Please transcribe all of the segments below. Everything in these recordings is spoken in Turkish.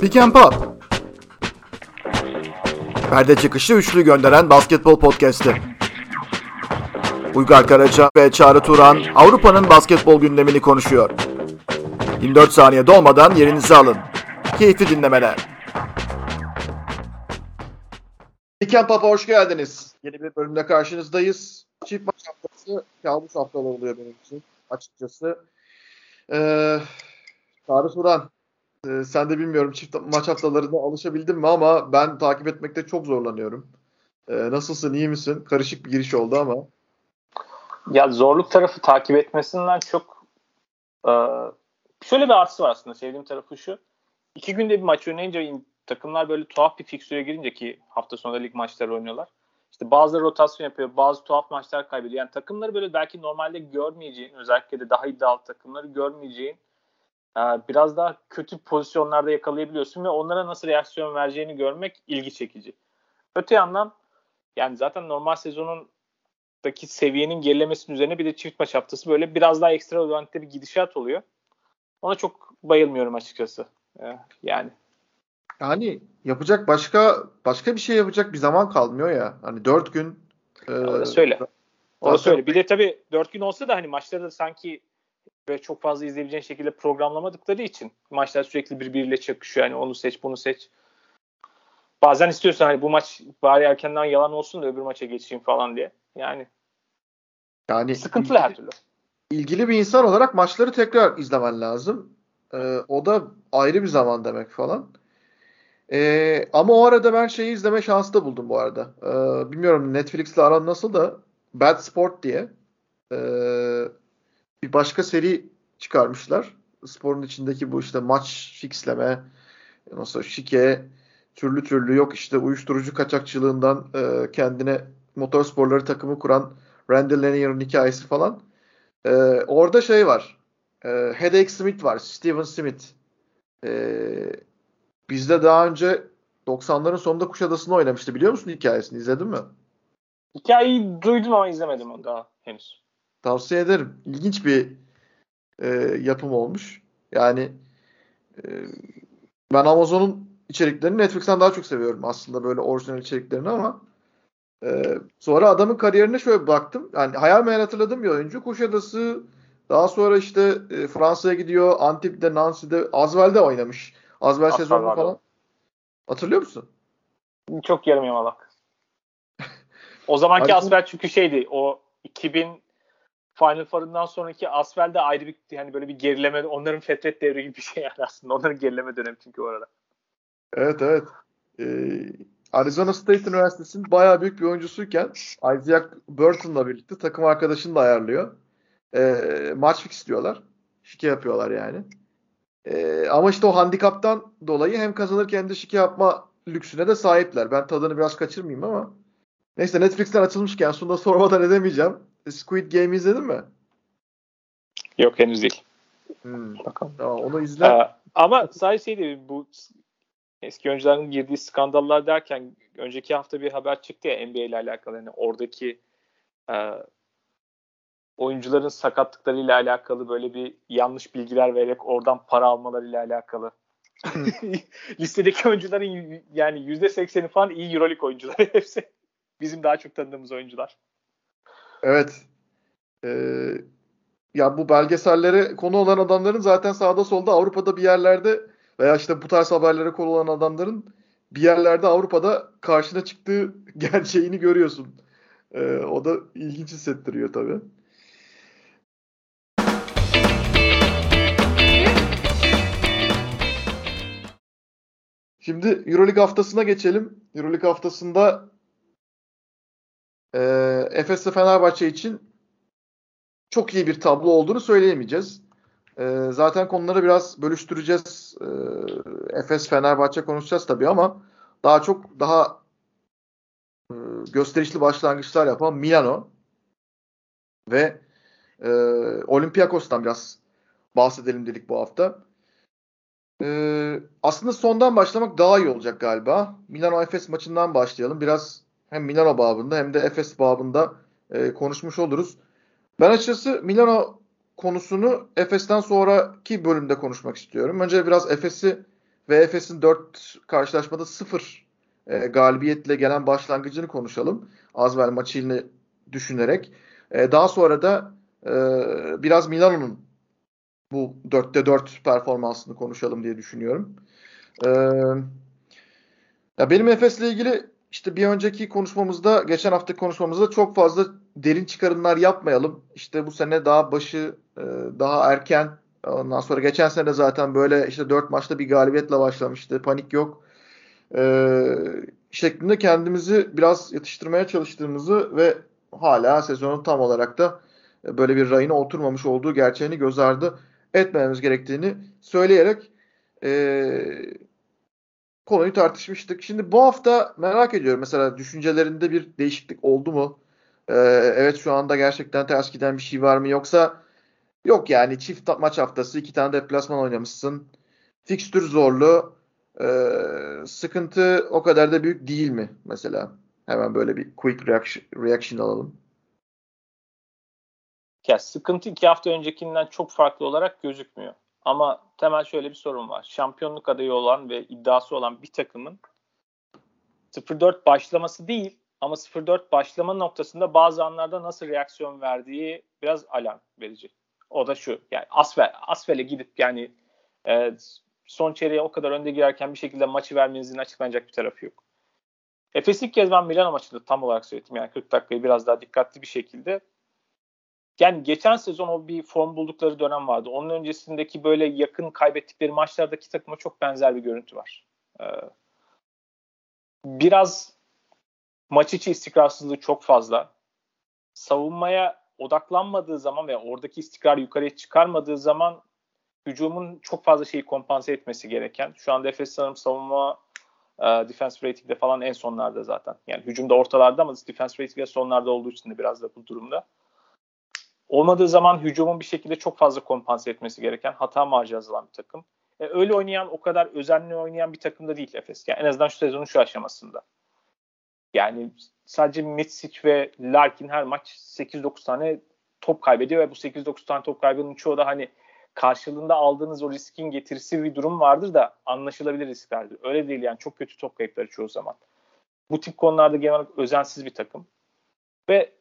Pick and Pop. Perde çıkışı üçlü gönderen basketbol podcast'i. Uygar Karaca ve Çağrı Turan Avrupa'nın basketbol gündemini konuşuyor. 24 saniye dolmadan yerinizi alın. Keyifli dinlemeler. Pick and Pop'a hoş geldiniz. Yeni bir bölümde karşınızdayız. Çift maç haftası kabus haftaları oluyor benim için açıkçası. Ee, Çağrı Turan, ee, sen de bilmiyorum çift maç haftalarına alışabildin mi ama ben takip etmekte çok zorlanıyorum. Ee, nasılsın, iyi misin? Karışık bir giriş oldu ama. Ya zorluk tarafı takip etmesinden çok e, şöyle bir artısı var aslında. Sevdiğim tarafı şu. İki günde bir maç oynayınca takımlar böyle tuhaf bir fikstüre girince ki hafta sonunda lig maçları oynuyorlar. İşte bazıları rotasyon yapıyor, bazı tuhaf maçlar kaybediyor. Yani takımları böyle belki normalde görmeyeceğin, özellikle de daha iddialı takımları görmeyeceğin e, biraz daha kötü pozisyonlarda yakalayabiliyorsun ve onlara nasıl reaksiyon vereceğini görmek ilgi çekici. Öte yandan yani zaten normal sezonun daki seviyenin gerilemesinin üzerine bir de çift maç haftası böyle biraz daha ekstra organikte bir gidişat oluyor. Ona çok bayılmıyorum açıkçası. Ee, yani. Yani yapacak başka başka bir şey yapacak bir zaman kalmıyor ya. Hani dört gün. E, Orada söyle. Orada söyle. Bir de tabii dört gün olsa da hani maçları da sanki ve çok fazla izleyebileceğin şekilde programlamadıkları için maçlar sürekli birbiriyle çakışıyor. Yani onu seç, bunu seç. Bazen istiyorsun hani bu maç bari erkenden yalan olsun da öbür maça geçeyim falan diye. Yani yani sıkıntılı her türlü. İlgili bir insan olarak maçları tekrar izlemen lazım. Ee, o da ayrı bir zaman demek falan. Ee, ama o arada ben şeyi izleme şansı da buldum bu arada. Ee, bilmiyorum Netflix'le aran nasıl da Bad Sport diye e, bir başka seri çıkarmışlar. Sporun içindeki bu işte maç fixleme, nasıl şike, türlü türlü yok işte uyuşturucu kaçakçılığından e, kendine motorsporları takımı kuran Randall Lanier'ın hikayesi falan. E, orada şey var. E, Headache Smith var. Steven Smith. E, bizde daha önce 90'ların sonunda Kuşadası'nda oynamıştı. Biliyor musun hikayesini? İzledin mi? Hikayeyi duydum ama izlemedim onu daha henüz. Tavsiye ederim. İlginç bir e, yapım olmuş. Yani e, ben Amazon'un içeriklerini Netflix'ten daha çok seviyorum aslında böyle orijinal içeriklerini ama ee, sonra adamın kariyerine şöyle baktım. Yani hayal meyal hatırladığım bir oyuncu. Kuşadası daha sonra işte e, Fransa'ya gidiyor. Antip'te, Nancy'de, Azvel'de oynamış. Azvel sezonu falan. Hatırlıyor musun? Çok yarım yamalak. o zamanki Asvel çünkü şeydi. O 2000 Final Four'undan sonraki Asvel'de ayrı bir yani böyle bir gerileme onların fetret devri gibi bir şey yani aslında. Onların gerileme dönemi çünkü o arada. Evet evet. Ee, Arizona State Üniversitesi'nin bayağı büyük bir oyuncusuyken Isaac Burton'la birlikte takım arkadaşını da ayarlıyor. E, maç fix diyorlar. Şike yapıyorlar yani. E, ama işte o handikaptan dolayı hem kazanırken de şike yapma lüksüne de sahipler. Ben tadını biraz kaçırmayayım ama. Neyse Netflix'ten açılmışken şunu sormadan edemeyeceğim. Squid Game izledin mi? Yok henüz değil. Hmm. Bakalım. Tamam, onu izle. Ee, ama sadece şey değil, bu eski oyuncuların girdiği skandallar derken önceki hafta bir haber çıktı ya NBA ile alakalı. Yani oradaki e, oyuncuların sakatlıklarıyla alakalı böyle bir yanlış bilgiler vererek oradan para almalarıyla alakalı. Listedeki oyuncuların yani yüzde sekseni falan iyi Euroleague oyuncular hepsi. Bizim daha çok tanıdığımız oyuncular. Evet. Ee, ya bu belgesellere konu olan adamların zaten sağda solda Avrupa'da bir yerlerde veya işte bu tarz haberlere konu olan adamların bir yerlerde Avrupa'da karşına çıktığı gerçeğini görüyorsun. Ee, o da ilginç hissettiriyor tabii. Şimdi Euroleague haftasına geçelim. Euroleague haftasında e, Efes'le Fenerbahçe için çok iyi bir tablo olduğunu söyleyemeyeceğiz. E, zaten konuları biraz bölüştüreceğiz. E, Efes, Fenerbahçe konuşacağız tabii ama daha çok daha e, gösterişli başlangıçlar yapan Milano ve e, Olympiakos'tan biraz bahsedelim dedik bu hafta. E, aslında sondan başlamak daha iyi olacak galiba. Milano Efes maçından başlayalım. Biraz hem Milano babında hem de Efes babında e, konuşmuş oluruz. Ben açıkçası Milano konusunu Efes'ten sonraki bölümde konuşmak istiyorum. Önce biraz Efes'i ve Efes'in 4 karşılaşmada 0 e, galibiyetle gelen başlangıcını konuşalım. Azvel maçını düşünerek. E, daha sonra da e, biraz Milano'nun bu 4'te 4 performansını konuşalım diye düşünüyorum. E, ya benim Efes'le ilgili işte bir önceki konuşmamızda, geçen hafta konuşmamızda çok fazla derin çıkarımlar yapmayalım. İşte bu sene daha başı e, daha erken. Ondan sonra geçen sene zaten böyle işte 4 maçta bir galibiyetle başlamıştı. Panik yok. E, şeklinde kendimizi biraz yatıştırmaya çalıştığımızı ve hala sezonun tam olarak da böyle bir rayına oturmamış olduğu gerçeğini göz ardı etmememiz gerektiğini söyleyerek e, konuyu tartışmıştık. Şimdi bu hafta merak ediyorum mesela düşüncelerinde bir değişiklik oldu mu? Ee, evet şu anda gerçekten ters giden bir şey var mı? Yoksa yok yani çift maç haftası iki tane deplasman oynamışsın. Fikstür zorlu. Ee, sıkıntı o kadar da büyük değil mi mesela? Hemen böyle bir quick reaction, reaction alalım. Ya sıkıntı iki hafta öncekinden çok farklı olarak gözükmüyor. Ama temel şöyle bir sorun var. Şampiyonluk adayı olan ve iddiası olan bir takımın 0-4 başlaması değil ama 0-4 başlama noktasında bazı anlarda nasıl reaksiyon verdiği biraz alarm verici. O da şu. Yani Asvel, Asvel'e gidip yani e, son çeyreğe o kadar önde girerken bir şekilde maçı vermenizin açıklanacak bir tarafı yok. Efes ilk kez ben Milano maçında tam olarak söyledim. Yani 40 dakikayı biraz daha dikkatli bir şekilde yani geçen sezon o bir form buldukları dönem vardı. Onun öncesindeki böyle yakın kaybettikleri maçlardaki takıma çok benzer bir görüntü var. Ee, biraz maç içi istikrarsızlığı çok fazla. Savunmaya odaklanmadığı zaman ve oradaki istikrar yukarıya çıkarmadığı zaman hücumun çok fazla şeyi kompanse etmesi gereken. Şu anda Efes sanırım savunma e, defense rating'de falan en sonlarda zaten. Yani hücumda ortalarda ama defense rating'de sonlarda olduğu için de biraz da bu durumda. Olmadığı zaman hücumun bir şekilde çok fazla kompanse etmesi gereken hata marjı azalan bir takım. E, öyle oynayan o kadar özenli oynayan bir takım da değil Efes. Yani en azından şu sezonun şu aşamasında. Yani sadece Mitsic ve Larkin her maç 8-9 tane top kaybediyor ve bu 8-9 tane top kaybının çoğu da hani karşılığında aldığınız o riskin getirisi bir durum vardır da anlaşılabilir risklerdir. Öyle değil yani çok kötü top kayıpları çoğu zaman. Bu tip konularda genel olarak özensiz bir takım. Ve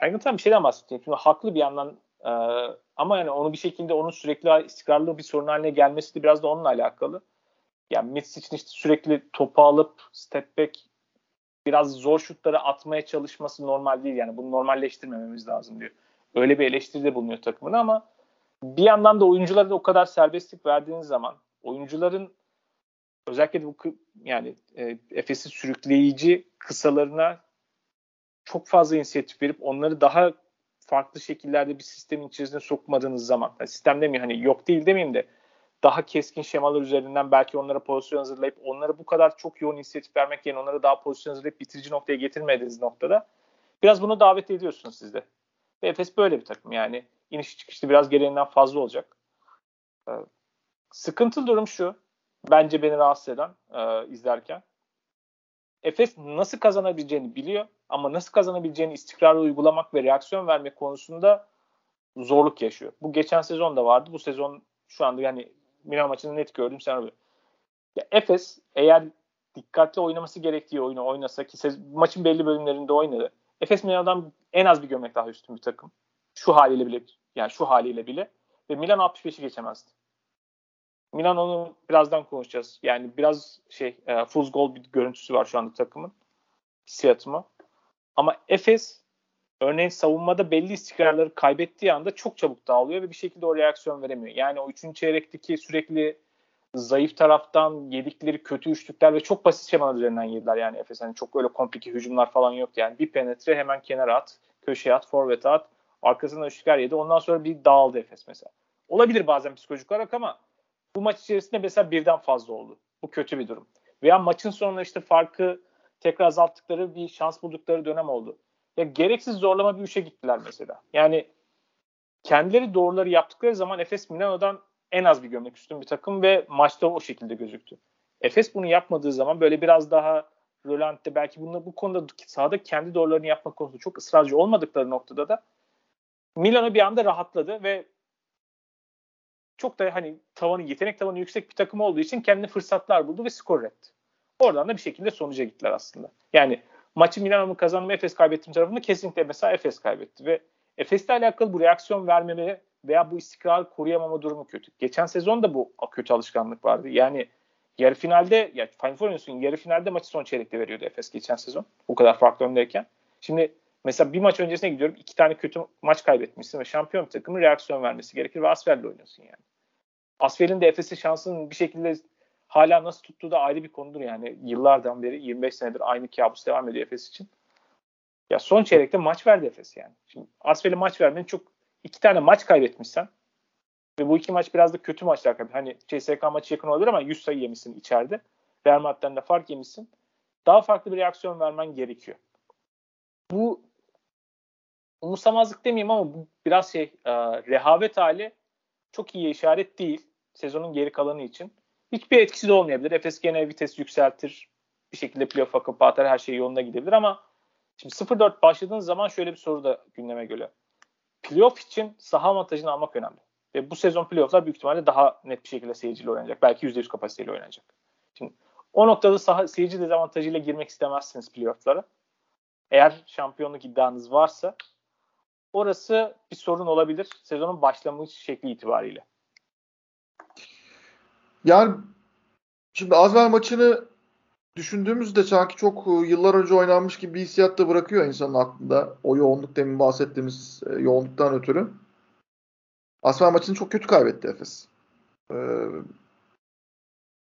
Ergin bir şeyden bahsedeyim. Şimdi haklı bir yandan e, ama yani onu bir şekilde onun sürekli istikrarlı bir sorun haline gelmesi de biraz da onunla alakalı. Yani Mitsic'in işte sürekli topu alıp step back biraz zor şutları atmaya çalışması normal değil. Yani bunu normalleştirmememiz lazım diyor. Öyle bir eleştiride bulunuyor takımına ama bir yandan da oyunculara da o kadar serbestlik verdiğiniz zaman oyuncuların özellikle bu yani e, Efes'i sürükleyici kısalarına çok fazla inisiyatif verip onları daha farklı şekillerde bir sistemin içerisine sokmadığınız zaman yani sistem demeyeyim hani yok değil demeyeyim de daha keskin şemalar üzerinden belki onlara pozisyon hazırlayıp onlara bu kadar çok yoğun inisiyatif vermek yerine onları daha pozisyon hazırlayıp bitirici noktaya getirmediğiniz noktada biraz bunu davet ediyorsunuz siz de. Ve Efes böyle bir takım yani iniş çıkışlı biraz gereğinden fazla olacak. Ee, sıkıntılı durum şu. Bence beni rahatsız eden e, izlerken. Efes nasıl kazanabileceğini biliyor ama nasıl kazanabileceğini istikrarlı uygulamak ve reaksiyon vermek konusunda zorluk yaşıyor. Bu geçen sezon da vardı. Bu sezon şu anda yani Milan maçını net gördüm. Sen ya Efes eğer dikkatli oynaması gerektiği oyunu oynasa ki maçın belli bölümlerinde oynadı. Efes Milan'dan en az bir gömlek daha üstün bir takım. Şu haliyle bile yani şu haliyle bile ve Milan 65'i geçemezdi. Milan onu birazdan konuşacağız. Yani biraz şey e, full gol bir görüntüsü var şu anda takımın. Hissiyatı mı? Ama Efes örneğin savunmada belli istikrarları kaybettiği anda çok çabuk dağılıyor ve bir şekilde o reaksiyon veremiyor. Yani o üçüncü çeyrekteki sürekli zayıf taraftan yedikleri kötü üçlükler ve çok basit şemalar üzerinden yediler yani Efes. Hani çok öyle komplike hücumlar falan yok yani. Bir penetre hemen kenara at, köşeye at, forvet at. Arkasından üçlükler yedi. Ondan sonra bir dağıldı Efes mesela. Olabilir bazen psikolojik olarak ama bu maç içerisinde mesela birden fazla oldu. Bu kötü bir durum. Veya maçın sonunda işte farkı tekrar azalttıkları bir şans buldukları dönem oldu. Ya gereksiz zorlama bir üçe gittiler mesela. Yani kendileri doğruları yaptıkları zaman Efes Milano'dan en az bir gömlek üstün bir takım ve maçta o şekilde gözüktü. Efes bunu yapmadığı zaman böyle biraz daha rölantte belki bunu, bu konuda sahada kendi doğrularını yapmak konusunda çok ısrarcı olmadıkları noktada da Milano bir anda rahatladı ve çok da hani tavanı yetenek tavanı yüksek bir takım olduğu için kendine fırsatlar buldu ve skor etti. Oradan da bir şekilde sonuca gittiler aslında. Yani maçı Milano'nun kazanma Efes kaybettiğim tarafında kesinlikle mesela Efes kaybetti ve Efes'le alakalı bu reaksiyon vermeme veya bu istikrarı koruyamama durumu kötü. Geçen sezon da bu kötü alışkanlık vardı. Yani yarı finalde ya Final Four yarı finalde maçı son çeyrekte veriyordu Efes geçen sezon. Bu kadar farklı öndeyken. Şimdi mesela bir maç öncesine gidiyorum iki tane kötü maç kaybetmişsin ve şampiyon bir takımın reaksiyon vermesi gerekir ve Asfer'le oynuyorsun yani. Asfer'in de Efes'in şansının bir şekilde hala nasıl tuttuğu da ayrı bir konudur yani. Yıllardan beri 25 senedir aynı kabus devam ediyor Efes için. Ya son çeyrekte maç verdi Efes yani. Şimdi Asfer'e maç vermenin çok iki tane maç kaybetmişsen ve bu iki maç biraz da kötü maçlar kaybettin. Hani CSK maçı yakın olabilir ama 100 sayı yemişsin içeride. Real Madrid'den de fark yemişsin. Daha farklı bir reaksiyon vermen gerekiyor. Bu umursamazlık demeyeyim ama bu biraz şey e, rehavet hali çok iyi işaret değil sezonun geri kalanı için. Hiçbir etkisi de olmayabilir. Efes gene vites yükseltir. Bir şekilde playoff'a kapı atar. Her şey yolunda gidebilir ama şimdi 0-4 başladığınız zaman şöyle bir soru da gündeme geliyor. Playoff için saha avantajını almak önemli. Ve bu sezon playoff'lar büyük ihtimalle daha net bir şekilde seyirciyle oynanacak. Belki %100 kapasiteyle oynanacak. Şimdi o noktada saha, seyirci dezavantajıyla girmek istemezsiniz playoff'lara. Eğer şampiyonluk iddianız varsa orası bir sorun olabilir sezonun başlangıç şekli itibariyle. Yani şimdi Azvel maçını düşündüğümüzde sanki çok e, yıllar önce oynanmış gibi bir hissiyat da bırakıyor insanın aklında. O yoğunluk demin bahsettiğimiz e, yoğunluktan ötürü. Asfer maçını çok kötü kaybetti Efes. Ee,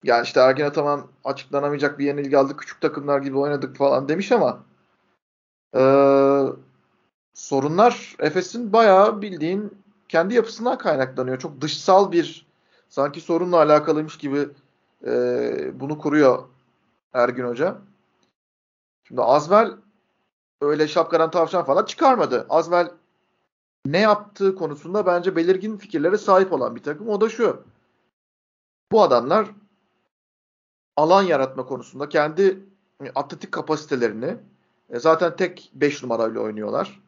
yani işte Ergin Ataman açıklanamayacak bir yenilgi aldık. Küçük takımlar gibi oynadık falan demiş ama e, sorunlar Efes'in bayağı bildiğin kendi yapısından kaynaklanıyor. Çok dışsal bir sanki sorunla alakalıymış gibi e, bunu kuruyor Ergin Hoca. Şimdi Azvel öyle şapkadan tavşan falan çıkarmadı. Azvel ne yaptığı konusunda bence belirgin fikirlere sahip olan bir takım. O da şu. Bu adamlar alan yaratma konusunda kendi atletik kapasitelerini e, zaten tek 5 numarayla oynuyorlar.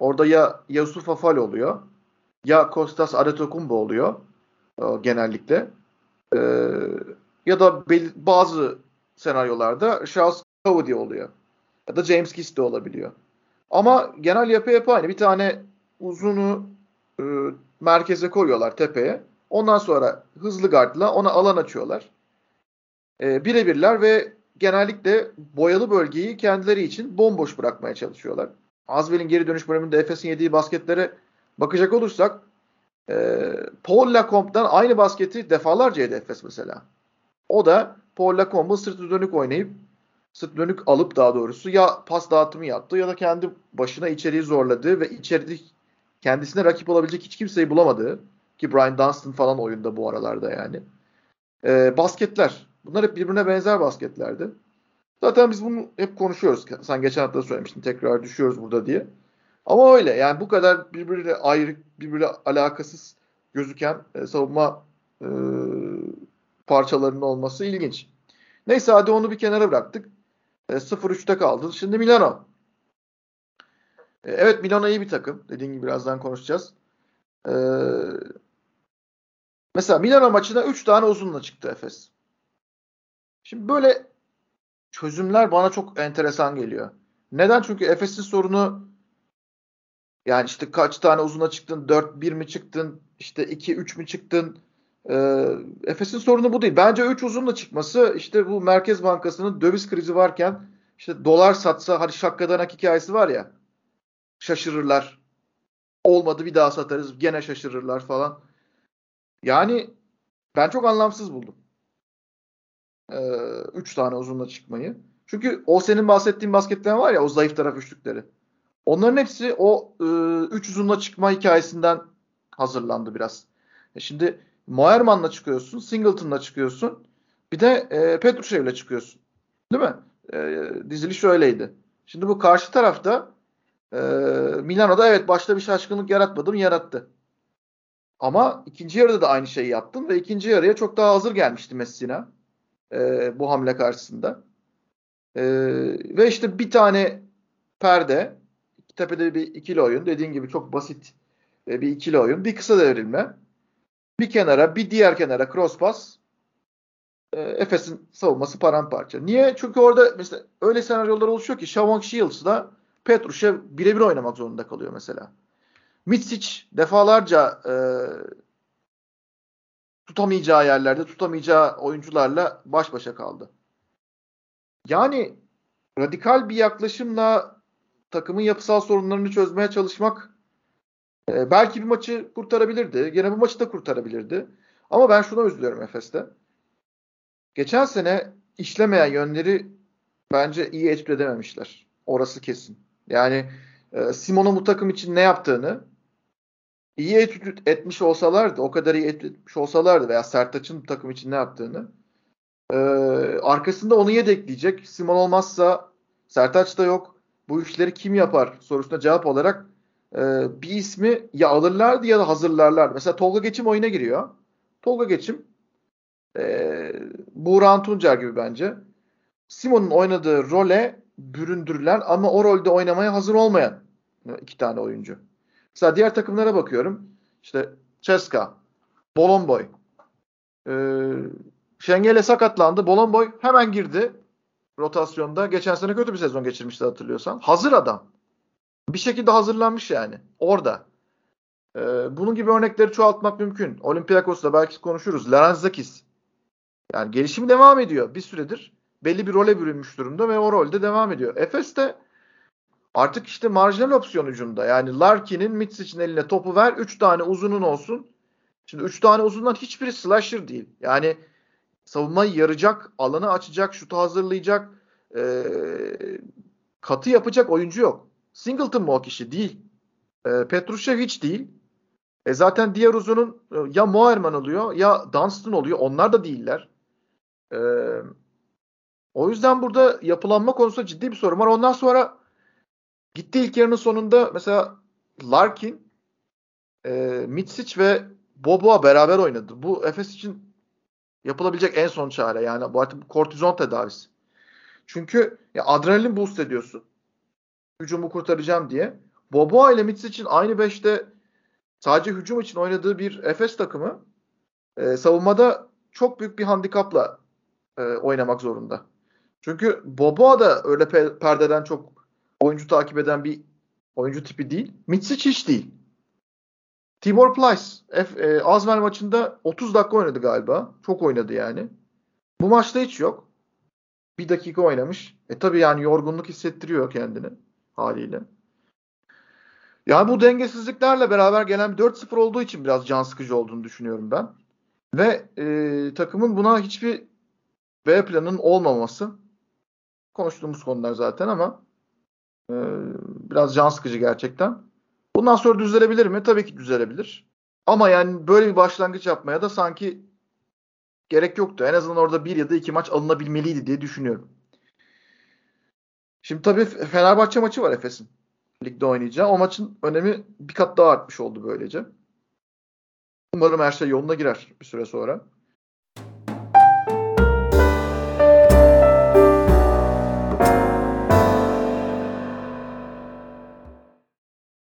Orada ya Yusuf Afal oluyor ya Kostas Adetokumbo oluyor e, genellikle. E, ya da bazı senaryolarda Charles Cavody oluyor. Ya da James Kiss de olabiliyor. Ama genel yapı yapı aynı. Bir tane uzunu e, merkeze koyuyorlar tepeye. Ondan sonra hızlı gardla ona alan açıyorlar. Birebirler ve genellikle boyalı bölgeyi kendileri için bomboş bırakmaya çalışıyorlar. Azvel'in geri dönüş bölümünde Efes'in yediği basketlere bakacak olursak e, Paul Lacomb'dan aynı basketi defalarca yedi Efes mesela. O da Paul Lacomb'un sırtı dönük oynayıp sırt dönük alıp daha doğrusu ya pas dağıtımı yaptı ya da kendi başına içeriği zorladı ve içeride kendisine rakip olabilecek hiç kimseyi bulamadığı ki Brian Dunstan falan oyunda bu aralarda yani. E, basketler. Bunlar hep birbirine benzer basketlerdi. Zaten biz bunu hep konuşuyoruz. Sen geçen hafta söylemiştin tekrar düşüyoruz burada diye. Ama öyle yani bu kadar birbiriyle ayrı, birbiriyle alakasız gözüken e, savunma e, parçalarının olması ilginç. Neyse hadi onu bir kenara bıraktık. E, 0-3'te kaldı. Şimdi Milano. E, evet Milano iyi bir takım. Dediğim gibi birazdan konuşacağız. E, mesela Milano maçına 3 tane uzunla çıktı Efes. Şimdi böyle çözümler bana çok enteresan geliyor. Neden? Çünkü Efes'in sorunu yani işte kaç tane uzuna çıktın? 4-1 mi çıktın? İşte 2-3 mü çıktın? Ee, Efes'in sorunu bu değil. Bence 3 uzunla çıkması işte bu Merkez Bankası'nın döviz krizi varken işte dolar satsa hadi şakkadanak hikayesi var ya şaşırırlar. Olmadı bir daha satarız gene şaşırırlar falan. Yani ben çok anlamsız buldum. Ee, üç tane uzunla çıkmayı. Çünkü o senin bahsettiğin basketler var ya o zayıf taraf üçlükleri. Onların hepsi o e, üç uzunla çıkma hikayesinden hazırlandı biraz. E şimdi Moerman'la çıkıyorsun, Singleton'la çıkıyorsun. Bir de e, Petrushev'le çıkıyorsun. Değil mi? E, diziliş öyleydi. Şimdi bu karşı tarafta e, Milano'da evet başta bir şaşkınlık yaratmadım, yarattı. Ama ikinci yarıda da aynı şeyi yaptın ve ikinci yarıya çok daha hazır gelmişti Messina e, bu hamle karşısında. E, ve işte bir tane perde, tepede bir ikili oyun, dediğin gibi çok basit e, bir ikili oyun, bir kısa devrilme Bir kenara bir diğer kenara cross pass e, Efes'in savunması paramparça. Niye? Çünkü orada mesela öyle senaryolar oluşuyor ki Shavon Shields da Petrushev birebir oynamak zorunda kalıyor mesela. Mitsic defalarca e, tutamayacağı yerlerde tutamayacağı oyuncularla baş başa kaldı. Yani radikal bir yaklaşımla takımın yapısal sorunlarını çözmeye çalışmak e, belki bir maçı kurtarabilirdi. Gene bu maçı da kurtarabilirdi. Ama ben şuna üzülüyorum Efes'te. Geçen sene işlemeyen yönleri bence iyi etüt edememişler. Orası kesin. Yani e, Simon'un bu takım için ne yaptığını iyi etüt etmiş olsalardı, o kadar iyi etüt etmiş olsalardı veya Sertaç'ın takım için ne yaptığını e, arkasında onu yedekleyecek. Simon olmazsa Sertaç da yok. Bu işleri kim yapar sorusuna cevap olarak e, bir ismi ya alırlardı ya da hazırlarlardı. Mesela Tolga Geçim oyuna giriyor. Tolga Geçim e, Buğra Tuncer gibi bence. Simon'un oynadığı role büründürülen ama o rolde oynamaya hazır olmayan iki tane oyuncu. Mesela diğer takımlara bakıyorum. İşte Ceska, Bolomboy. Ee, Şengel'e sakatlandı. Bolomboy hemen girdi rotasyonda. Geçen sene kötü bir sezon geçirmişti hatırlıyorsan. Hazır adam. Bir şekilde hazırlanmış yani. Orada. Ee, bunun gibi örnekleri çoğaltmak mümkün. Olympiakos'ta belki konuşuruz. Laranzakis. Yani gelişimi devam ediyor bir süredir. Belli bir role bürünmüş durumda ve o rolde devam ediyor. Efes de artık işte marjinal opsiyon ucunda. Yani Larkin'in Mitsic'in eline topu ver. 3 tane uzunun olsun. Şimdi 3 tane uzundan hiçbiri slasher değil. Yani savunmayı yaracak, alanı açacak, şutu hazırlayacak, e, katı yapacak oyuncu yok. Singleton mu o kişi? Değil. E, Petrushev hiç değil. E zaten diğer uzunun e, ya Moerman oluyor ya Dunstan oluyor. Onlar da değiller. E, o yüzden burada yapılanma konusunda ciddi bir sorun var. Ondan sonra gitti ilk yarının sonunda mesela Larkin, e, Mitsic ve Boboa beraber oynadı. Bu Efes için yapılabilecek en son çare. Yani bu artık kortizon tedavisi. Çünkü ya adrenalin boost ediyorsun. Hücumu kurtaracağım diye. Boboa ile Mitsic'in aynı beşte sadece hücum için oynadığı bir Efes takımı e, savunmada çok büyük bir handikapla e, oynamak zorunda. Çünkü Boboa da öyle pe- perdeden çok oyuncu takip eden bir oyuncu tipi değil. Mitsic hiç değil. Tibor Plyce F, e, Azmer maçında 30 dakika oynadı galiba. Çok oynadı yani. Bu maçta hiç yok. Bir dakika oynamış. E tabi yani yorgunluk hissettiriyor kendini haliyle. Yani bu dengesizliklerle beraber gelen 4-0 olduğu için biraz can sıkıcı olduğunu düşünüyorum ben. Ve e, takımın buna hiçbir B planının olmaması konuştuğumuz konular zaten ama e, biraz can sıkıcı gerçekten. Bundan sonra düzelebilir mi? Tabii ki düzelebilir. Ama yani böyle bir başlangıç yapmaya da sanki gerek yoktu. En azından orada bir ya da iki maç alınabilmeliydi diye düşünüyorum. Şimdi tabii Fenerbahçe maçı var Efes'in. Ligde oynayacağı. O maçın önemi bir kat daha artmış oldu böylece. Umarım her şey yoluna girer bir süre sonra.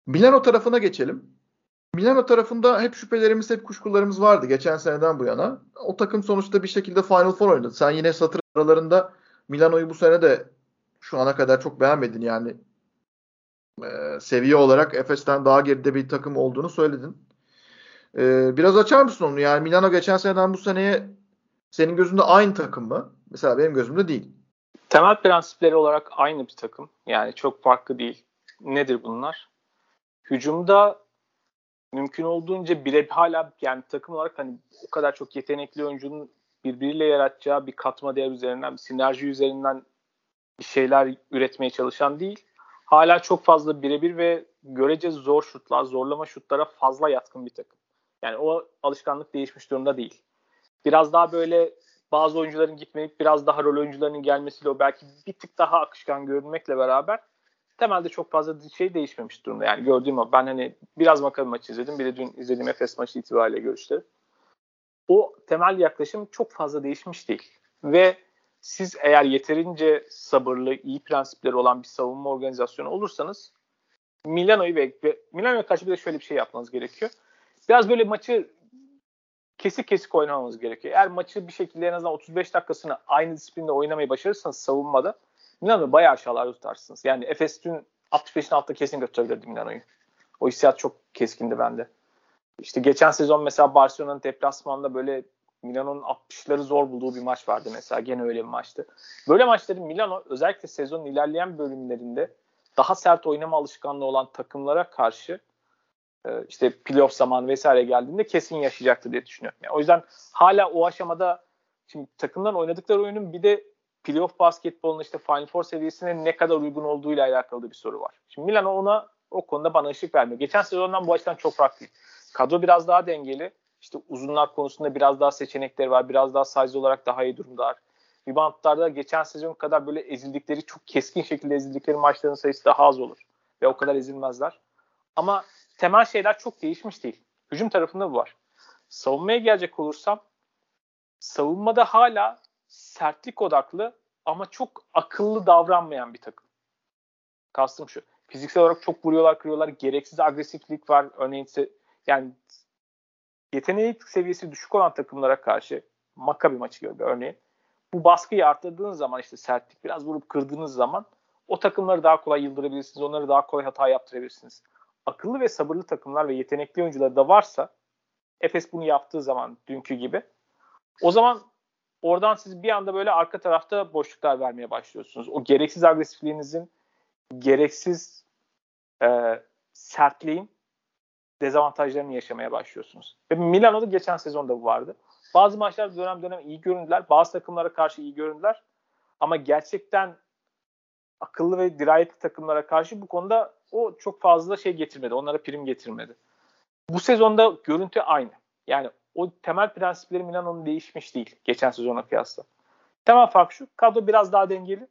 Milano tarafına geçelim. Milano tarafında hep şüphelerimiz, hep kuşkularımız vardı geçen seneden bu yana. O takım sonuçta bir şekilde Final Four oynadı. Sen yine satır aralarında Milano'yu bu sene de şu ana kadar çok beğenmedin yani. Ee, seviye olarak Efes'ten daha geride bir takım olduğunu söyledin. Ee, biraz açar mısın onu? Yani Milano geçen seneden bu seneye senin gözünde aynı takım mı? Mesela benim gözümde değil. Temel prensipleri olarak aynı bir takım. Yani çok farklı değil. Nedir bunlar? Hücumda mümkün olduğunca bire hala yani takım olarak hani o kadar çok yetenekli oyuncunun birbiriyle yaratacağı bir katma değer üzerinden, bir sinerji üzerinden bir şeyler üretmeye çalışan değil. Hala çok fazla birebir ve görece zor şutlar, zorlama şutlara fazla yatkın bir takım. Yani o alışkanlık değişmiş durumda değil. Biraz daha böyle bazı oyuncuların gitmeyip biraz daha rol oyuncularının gelmesiyle o belki bir tık daha akışkan görünmekle beraber temelde çok fazla şey değişmemiş durumda. Yani gördüğüm o. Ben hani biraz Makabi maçı izledim. Bir de dün izlediğim Efes maçı itibariyle görüşleri. O temel yaklaşım çok fazla değişmiş değil. Ve siz eğer yeterince sabırlı, iyi prensipleri olan bir savunma organizasyonu olursanız Milano'yu ve Milano'ya karşı bir de şöyle bir şey yapmanız gerekiyor. Biraz böyle maçı kesik kesik oynamamız gerekiyor. Eğer maçı bir şekilde en azından 35 dakikasını aynı disiplinde oynamayı başarırsanız savunmada Milan'ı bayağı aşağılarda tutarsınız. Yani Efes dün 65'in altta kesin götürebilirdi Milano'yu. O hissiyat çok keskindi bende. İşte geçen sezon mesela Barcelona'nın deplasmanında böyle Milano'nun 60'ları zor bulduğu bir maç vardı mesela. Gene öyle bir maçtı. Böyle maçları Milano özellikle sezonun ilerleyen bölümlerinde daha sert oynama alışkanlığı olan takımlara karşı e, işte playoff zamanı vesaire geldiğinde kesin yaşayacaktır diye düşünüyorum. Yani o yüzden hala o aşamada şimdi takımların oynadıkları oyunun bir de playoff basketbolun işte Final Four seviyesine ne kadar uygun olduğuyla alakalı bir soru var. Şimdi Milano ona o konuda bana ışık vermiyor. Geçen sezondan bu açıdan çok farklı. Kadro biraz daha dengeli. İşte uzunlar konusunda biraz daha seçenekleri var. Biraz daha size olarak daha iyi durumdalar. Reboundlarda geçen sezon kadar böyle ezildikleri, çok keskin şekilde ezildikleri maçların sayısı daha az olur. Ve o kadar ezilmezler. Ama temel şeyler çok değişmiş değil. Hücum tarafında bu var. Savunmaya gelecek olursam savunmada hala sertlik odaklı ama çok akıllı davranmayan bir takım. Kastım şu. Fiziksel olarak çok vuruyorlar, kırıyorlar. Gereksiz agresiflik var. Örneğin yani yeteneği seviyesi düşük olan takımlara karşı Maccabi maçı gördü örneğin. Bu baskıyı arttırdığınız zaman işte sertlik biraz vurup kırdığınız zaman o takımları daha kolay yıldırabilirsiniz. Onları daha kolay hata yaptırabilirsiniz. Akıllı ve sabırlı takımlar ve yetenekli oyuncular da varsa Efes bunu yaptığı zaman dünkü gibi o zaman oradan siz bir anda böyle arka tarafta boşluklar vermeye başlıyorsunuz. O gereksiz agresifliğinizin gereksiz e, sertliğin dezavantajlarını yaşamaya başlıyorsunuz. Ve Milano'da geçen sezonda bu vardı. Bazı maçlar dönem dönem iyi göründüler. Bazı takımlara karşı iyi göründüler. Ama gerçekten akıllı ve dirayetli takımlara karşı bu konuda o çok fazla şey getirmedi. Onlara prim getirmedi. Bu sezonda görüntü aynı. Yani o temel prensipleri Milano'nun değişmiş değil geçen sezona kıyasla. Temel fark şu. Kadro biraz daha dengeli.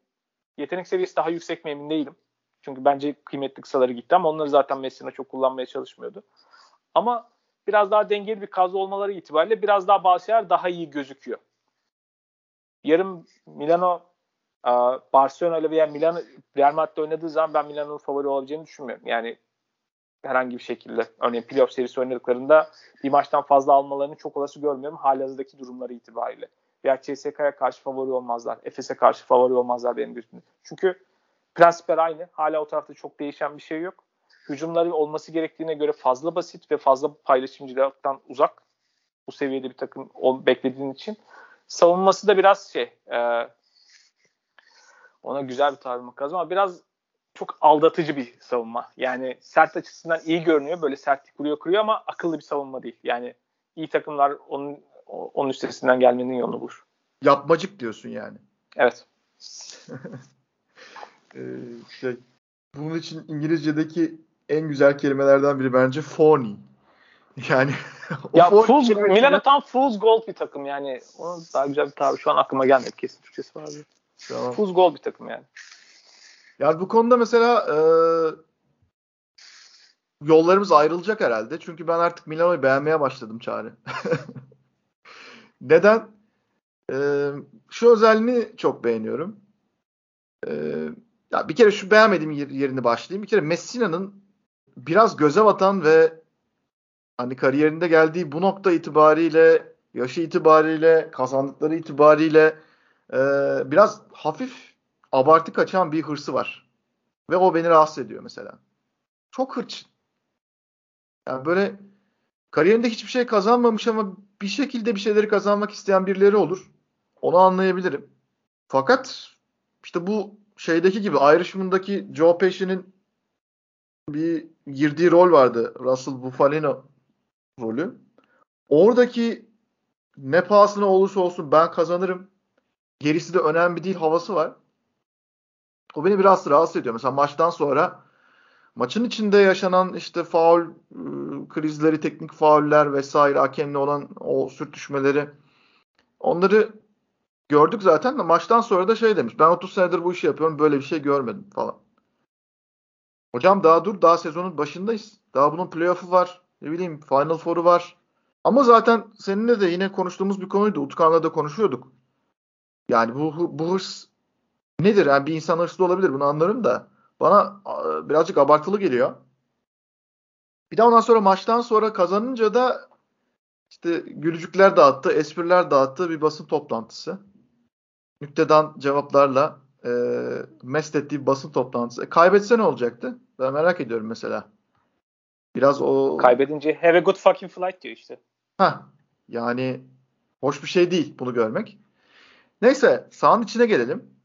Yetenek seviyesi daha yüksek mi emin değilim. Çünkü bence kıymetli kısaları gitti ama onları zaten Messina çok kullanmaya çalışmıyordu. Ama biraz daha dengeli bir kadro olmaları itibariyle biraz daha bazı daha iyi gözüküyor. Yarın Milano Barcelona ile veya Milano Real Madrid oynadığı zaman ben Milano'nun favori olabileceğini düşünmüyorum. Yani herhangi bir şekilde örneğin playoff serisi oynadıklarında bir maçtan fazla almalarını çok olası görmüyorum halihazırdaki durumları itibariyle. Veya CSK'ya karşı favori olmazlar. Efes'e karşı favori olmazlar benim gözümde. Çünkü prensipler aynı. Hala o tarafta çok değişen bir şey yok. Hücumları olması gerektiğine göre fazla basit ve fazla paylaşımcılıktan uzak. Bu seviyede bir takım beklediğin için. Savunması da biraz şey e, ona güzel bir tabir lazım ama biraz çok aldatıcı bir savunma. Yani sert açısından iyi görünüyor. Böyle sertlik vuruyor kırıyor ama akıllı bir savunma değil. Yani iyi takımlar onun onun üstesinden gelmenin yolunu bulur. Yapmacık diyorsun yani. Evet. ee, şey, bunun için İngilizce'deki en güzel kelimelerden biri bence phony. Yani ya Fools, Milan'a tam Fool's Gold bir takım yani. Onun daha güzel bir tabir şu an aklıma gelmedi. Kesin Türkçesi var. Tamam. Fool's Gold bir takım yani. Yani bu konuda mesela e, yollarımız ayrılacak herhalde. Çünkü ben artık Milano'yu beğenmeye başladım Çağrı. Neden? E, şu özelliğini çok beğeniyorum. E, ya bir kere şu beğenmediğim yerini başlayayım. Bir kere Messina'nın biraz göze batan ve hani kariyerinde geldiği bu nokta itibariyle, yaşı itibariyle, kazandıkları itibariyle e, biraz hafif abartı kaçan bir hırsı var. Ve o beni rahatsız ediyor mesela. Çok hırç. Yani böyle kariyerinde hiçbir şey kazanmamış ama bir şekilde bir şeyleri kazanmak isteyen birileri olur. Onu anlayabilirim. Fakat işte bu şeydeki gibi ayrışımındaki Joe Pesci'nin bir girdiği rol vardı. Russell Bufalino rolü. Oradaki ne pahasına olursa olsun ben kazanırım. Gerisi de önemli değil havası var. O beni biraz rahatsız ediyor. Mesela maçtan sonra maçın içinde yaşanan işte faul ıı, krizleri, teknik fauller vesaire hakemle olan o sürtüşmeleri onları gördük zaten de maçtan sonra da şey demiş. Ben 30 senedir bu işi yapıyorum böyle bir şey görmedim falan. Hocam daha dur daha sezonun başındayız. Daha bunun playoff'u var. Ne bileyim Final Four'u var. Ama zaten seninle de yine konuştuğumuz bir konuydu. Utkan'la da konuşuyorduk. Yani bu, bu hırs nedir? Yani bir insan hırslı olabilir bunu anlarım da bana birazcık abartılı geliyor. Bir de ondan sonra maçtan sonra kazanınca da işte gülücükler dağıttı, espriler dağıttı bir basın toplantısı. Nüktedan cevaplarla e, mest ettiği basın toplantısı. E, kaybetse ne olacaktı? Ben merak ediyorum mesela. Biraz o... Kaybedince have a good fucking flight diyor işte. Ha, yani hoş bir şey değil bunu görmek. Neyse sahanın içine gelelim.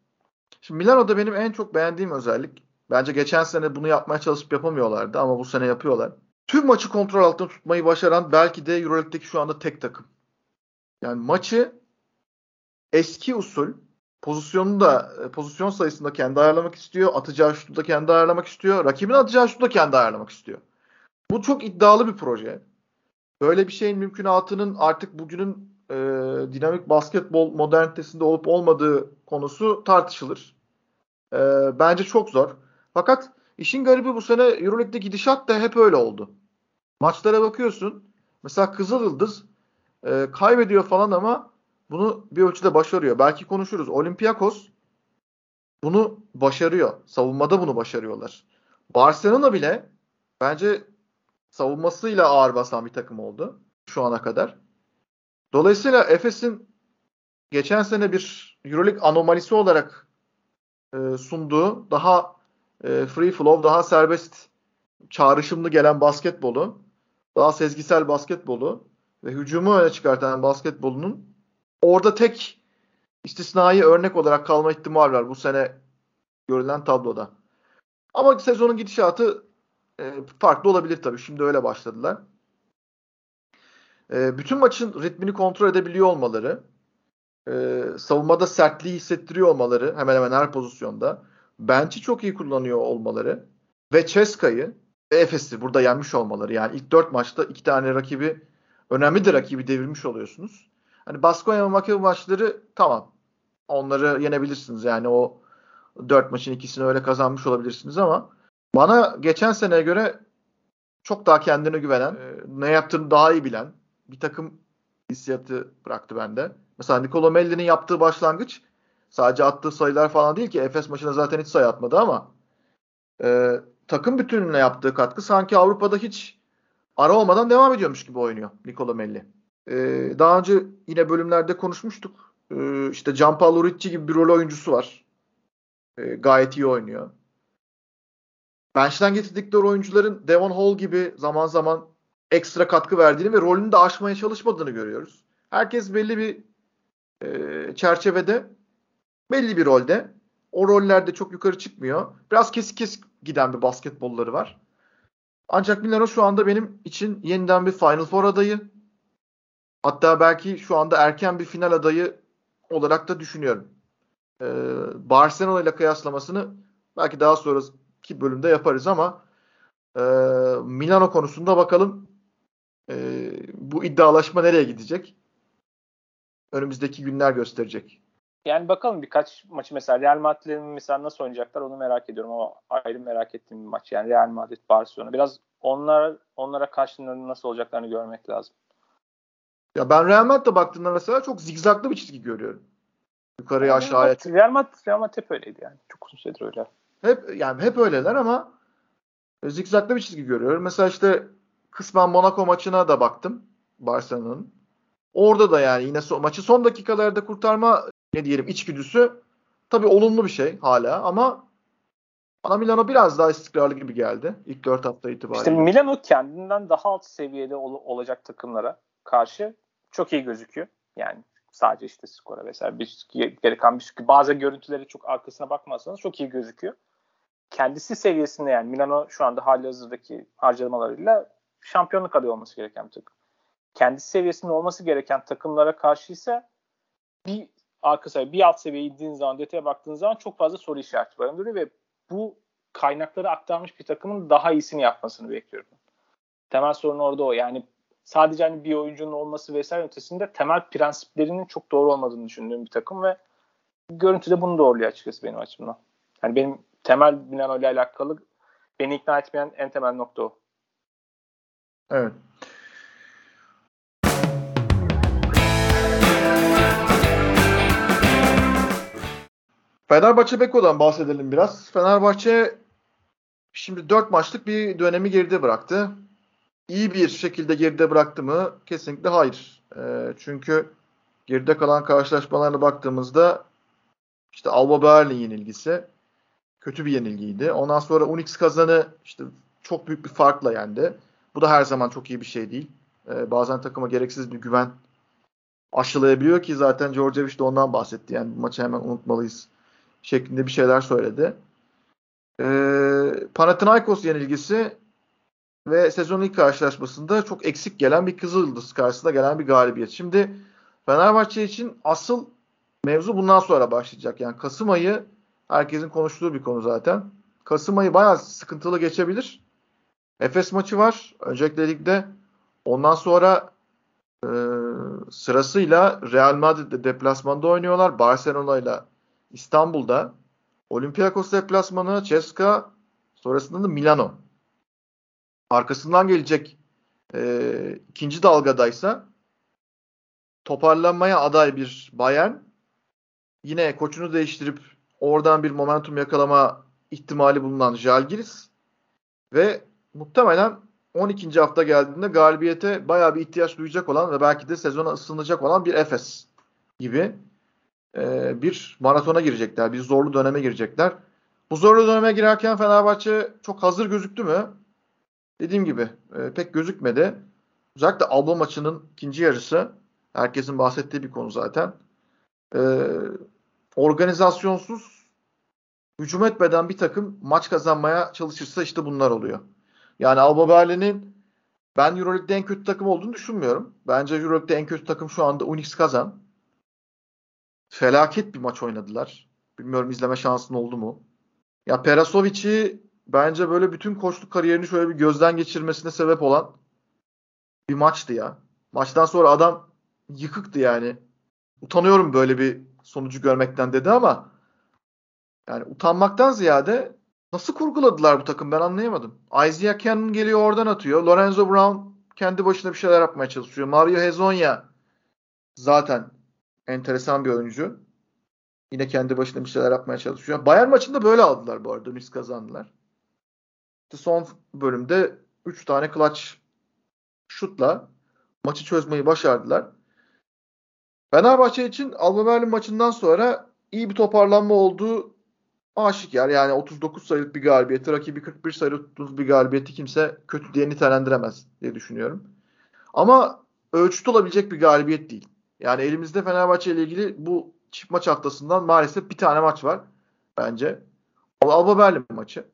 Şimdi Milano'da benim en çok beğendiğim özellik bence geçen sene bunu yapmaya çalışıp yapamıyorlardı ama bu sene yapıyorlar. Tüm maçı kontrol altında tutmayı başaran belki de EuroLeague'deki şu anda tek takım. Yani maçı eski usul pozisyonu da e, pozisyon sayısını da kendi ayarlamak istiyor. Atacağı şutu da kendi ayarlamak istiyor. Rakibin atacağı şutu da kendi ayarlamak istiyor. Bu çok iddialı bir proje. Böyle bir şeyin mümkünatının artık bugünün e, dinamik basketbol modernitesinde olup olmadığı konusu tartışılır. E, bence çok zor. Fakat işin garibi bu sene Euroleague'de gidişat da hep öyle oldu. Maçlara bakıyorsun. Mesela Kızıl Yıldız e, kaybediyor falan ama bunu bir ölçüde başarıyor. Belki konuşuruz. Olympiakos bunu başarıyor. Savunmada bunu başarıyorlar. Barcelona bile bence savunmasıyla ağır basan bir takım oldu şu ana kadar. Dolayısıyla Efes'in geçen sene bir Euroleague anomalisi olarak e, sunduğu daha e, free flow, daha serbest çağrışımlı gelen basketbolu, daha sezgisel basketbolu ve hücumu öne çıkartan basketbolunun orada tek istisnai örnek olarak kalma ihtimali var bu sene görülen tabloda. Ama sezonun gidişatı e, farklı olabilir tabii. Şimdi öyle başladılar. E, bütün maçın ritmini kontrol edebiliyor olmaları, e, savunmada sertliği hissettiriyor olmaları hemen hemen her pozisyonda, bench'i çok iyi kullanıyor olmaları ve Ceska'yı ve Efes'i burada yenmiş olmaları. Yani ilk dört maçta iki tane rakibi, önemli de rakibi devirmiş oluyorsunuz. Hani Baskonya ve Makabi maçları tamam. Onları yenebilirsiniz. Yani o dört maçın ikisini öyle kazanmış olabilirsiniz ama bana geçen seneye göre çok daha kendine güvenen, ne yaptığını daha iyi bilen bir takım hissiyatı bıraktı bende. Mesela Nicolo Melli'nin yaptığı başlangıç sadece attığı sayılar falan değil ki Efes maçına zaten hiç sayı atmadı ama e, takım bütününe yaptığı katkı sanki Avrupa'da hiç ara olmadan devam ediyormuş gibi oynuyor Nicolo Melli. E, daha önce yine bölümlerde konuşmuştuk. E, işte Gianpaolo Ricci gibi bir rol oyuncusu var. E, gayet iyi oynuyor. Bench'ten getirdikleri oyuncuların Devon Hall gibi zaman zaman ekstra katkı verdiğini ve rolünü de aşmaya çalışmadığını görüyoruz. Herkes belli bir e, çerçevede, belli bir rolde. O rollerde çok yukarı çıkmıyor. Biraz kesik kesik giden bir basketbolları var. Ancak Milano şu anda benim için yeniden bir Final Four adayı. Hatta belki şu anda erken bir final adayı olarak da düşünüyorum. Ee, Barcelona ile kıyaslamasını belki daha sonraki bölümde yaparız ama e, Milano konusunda bakalım e, bu iddialaşma nereye gidecek? Önümüzdeki günler gösterecek. Yani bakalım birkaç maçı mesela Real Madrid'in mesela nasıl oynayacaklar onu merak ediyorum ama ayrı merak ettiğim bir maç yani Real Madrid Barcelona. Biraz onlar onlara karşı nasıl olacaklarını görmek lazım. Ya ben Real Madrid'e baktığımda mesela çok zigzaglı bir çizgi görüyorum. Yukarıya yani aşağıya. Real Madrid, Real Madrid hep öyleydi yani. Çok uzun süredir öyle. Hep yani hep öyleler ama zigzaglı bir çizgi görüyorum. Mesela işte kısmen Monaco maçına da baktım Barcelona'nın. Orada da yani yine so- maçı son dakikalarda kurtarma ne diyelim içgüdüsü tabii olumlu bir şey hala ama bana Milano biraz daha istikrarlı gibi geldi ilk dört hafta itibariyle. İşte Milano kendinden daha alt seviyede ol- olacak takımlara karşı çok iyi gözüküyor. Yani sadece işte skora vesaire bir gereken bir bazı görüntüleri çok arkasına bakmazsanız çok iyi gözüküyor. Kendisi seviyesinde yani Milano şu anda hali hazırdaki harcamalarıyla şampiyonluk adayı olması gereken bir takım. Kendisi seviyesinde olması gereken takımlara karşı ise bir arka seviye, bir alt seviyeye indiğin zaman, detaya baktığın zaman çok fazla soru işareti barındırıyor ve bu kaynakları aktarmış bir takımın daha iyisini yapmasını bekliyorum. Temel sorun orada o. Yani sadece hani bir oyuncunun olması vesaire ötesinde temel prensiplerinin çok doğru olmadığını düşündüğüm bir takım ve görüntüde bunu doğruluyor açıkçası benim açımdan. Yani benim temel Milano ile alakalı beni ikna etmeyen en temel nokta o. Evet. Fenerbahçe Beko'dan bahsedelim biraz. Fenerbahçe şimdi 4 maçlık bir dönemi geride bıraktı. iyi bir şekilde geride bıraktı mı? Kesinlikle hayır. E, çünkü geride kalan karşılaşmalarına baktığımızda işte Alba Berlin yenilgisi kötü bir yenilgiydi. Ondan sonra Unix kazanı işte çok büyük bir farkla yendi. Bu da her zaman çok iyi bir şey değil. Ee, bazen takıma gereksiz bir güven aşılayabiliyor ki zaten Djordjevic de ondan bahsetti. Yani bu maçı hemen unutmalıyız şeklinde bir şeyler söyledi. Ee, Panathinaikos yenilgisi ve sezonun ilk karşılaşmasında çok eksik gelen bir Kızıldız karşısında gelen bir galibiyet. Şimdi Fenerbahçe için asıl mevzu bundan sonra başlayacak. Yani Kasım ayı herkesin konuştuğu bir konu zaten. Kasım ayı bayağı sıkıntılı geçebilir. Efes maçı var. Öncelikle ligde. Ondan sonra e, sırasıyla Real Madrid'de deplasmanda oynuyorlar. Barcelona ile İstanbul'da. Olympiakos deplasmanı, Ceska, sonrasında da Milano. Arkasından gelecek e, ikinci dalgadaysa toparlanmaya aday bir Bayern yine koçunu değiştirip oradan bir momentum yakalama ihtimali bulunan Jalgiris ve muhtemelen 12. hafta geldiğinde galibiyete bayağı bir ihtiyaç duyacak olan ve belki de sezona ısınacak olan bir Efes gibi e, bir maratona girecekler. Bir zorlu döneme girecekler. Bu zorlu döneme girerken Fenerbahçe çok hazır gözüktü mü? Dediğim gibi e, pek gözükmedi. Özellikle Alba maçının ikinci yarısı herkesin bahsettiği bir konu zaten. E, organizasyonsuz hücum etmeden bir takım maç kazanmaya çalışırsa işte bunlar oluyor. Yani Alba Berlin'in ben Euroleague'de en kötü takım olduğunu düşünmüyorum. Bence Euroleague'de en kötü takım şu anda Unix kazan. Felaket bir maç oynadılar. Bilmiyorum izleme şansın oldu mu? Ya Perasovic'i bence böyle bütün koçluk kariyerini şöyle bir gözden geçirmesine sebep olan bir maçtı ya. Maçtan sonra adam yıkıktı yani. Utanıyorum böyle bir sonucu görmekten dedi ama yani utanmaktan ziyade nasıl kurguladılar bu takım ben anlayamadım. Isaiah Cannon geliyor oradan atıyor. Lorenzo Brown kendi başına bir şeyler yapmaya çalışıyor. Mario Hezonya zaten enteresan bir oyuncu. Yine kendi başına bir şeyler yapmaya çalışıyor. Bayern maçında böyle aldılar bu arada. Mis kazandılar. İşte son bölümde 3 tane clutch şutla maçı çözmeyi başardılar. Fenerbahçe için Alba Berlin maçından sonra iyi bir toparlanma olduğu aşikar. Yani 39 sayılık bir galibiyeti, rakibi 41 sayılık bir galibiyeti kimse kötü diye nitelendiremez diye düşünüyorum. Ama ölçüt olabilecek bir galibiyet değil. Yani elimizde Fenerbahçe ile ilgili bu çift maç haftasından maalesef bir tane maç var bence. Alba Berlin maçı.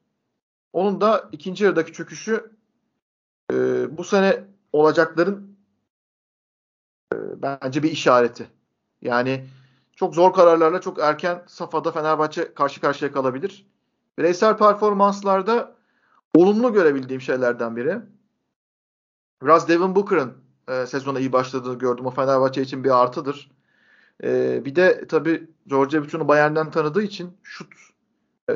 Onun da ikinci yarıdaki çöküşü e, bu sene olacakların e, bence bir işareti. Yani çok zor kararlarla çok erken safhada Fenerbahçe karşı karşıya kalabilir. Bireysel performanslarda olumlu görebildiğim şeylerden biri. Biraz Devin Booker'ın e, sezona iyi başladığını gördüm. O Fenerbahçe için bir artıdır. E, bir de tabii onu Bayern'den tanıdığı için şut e,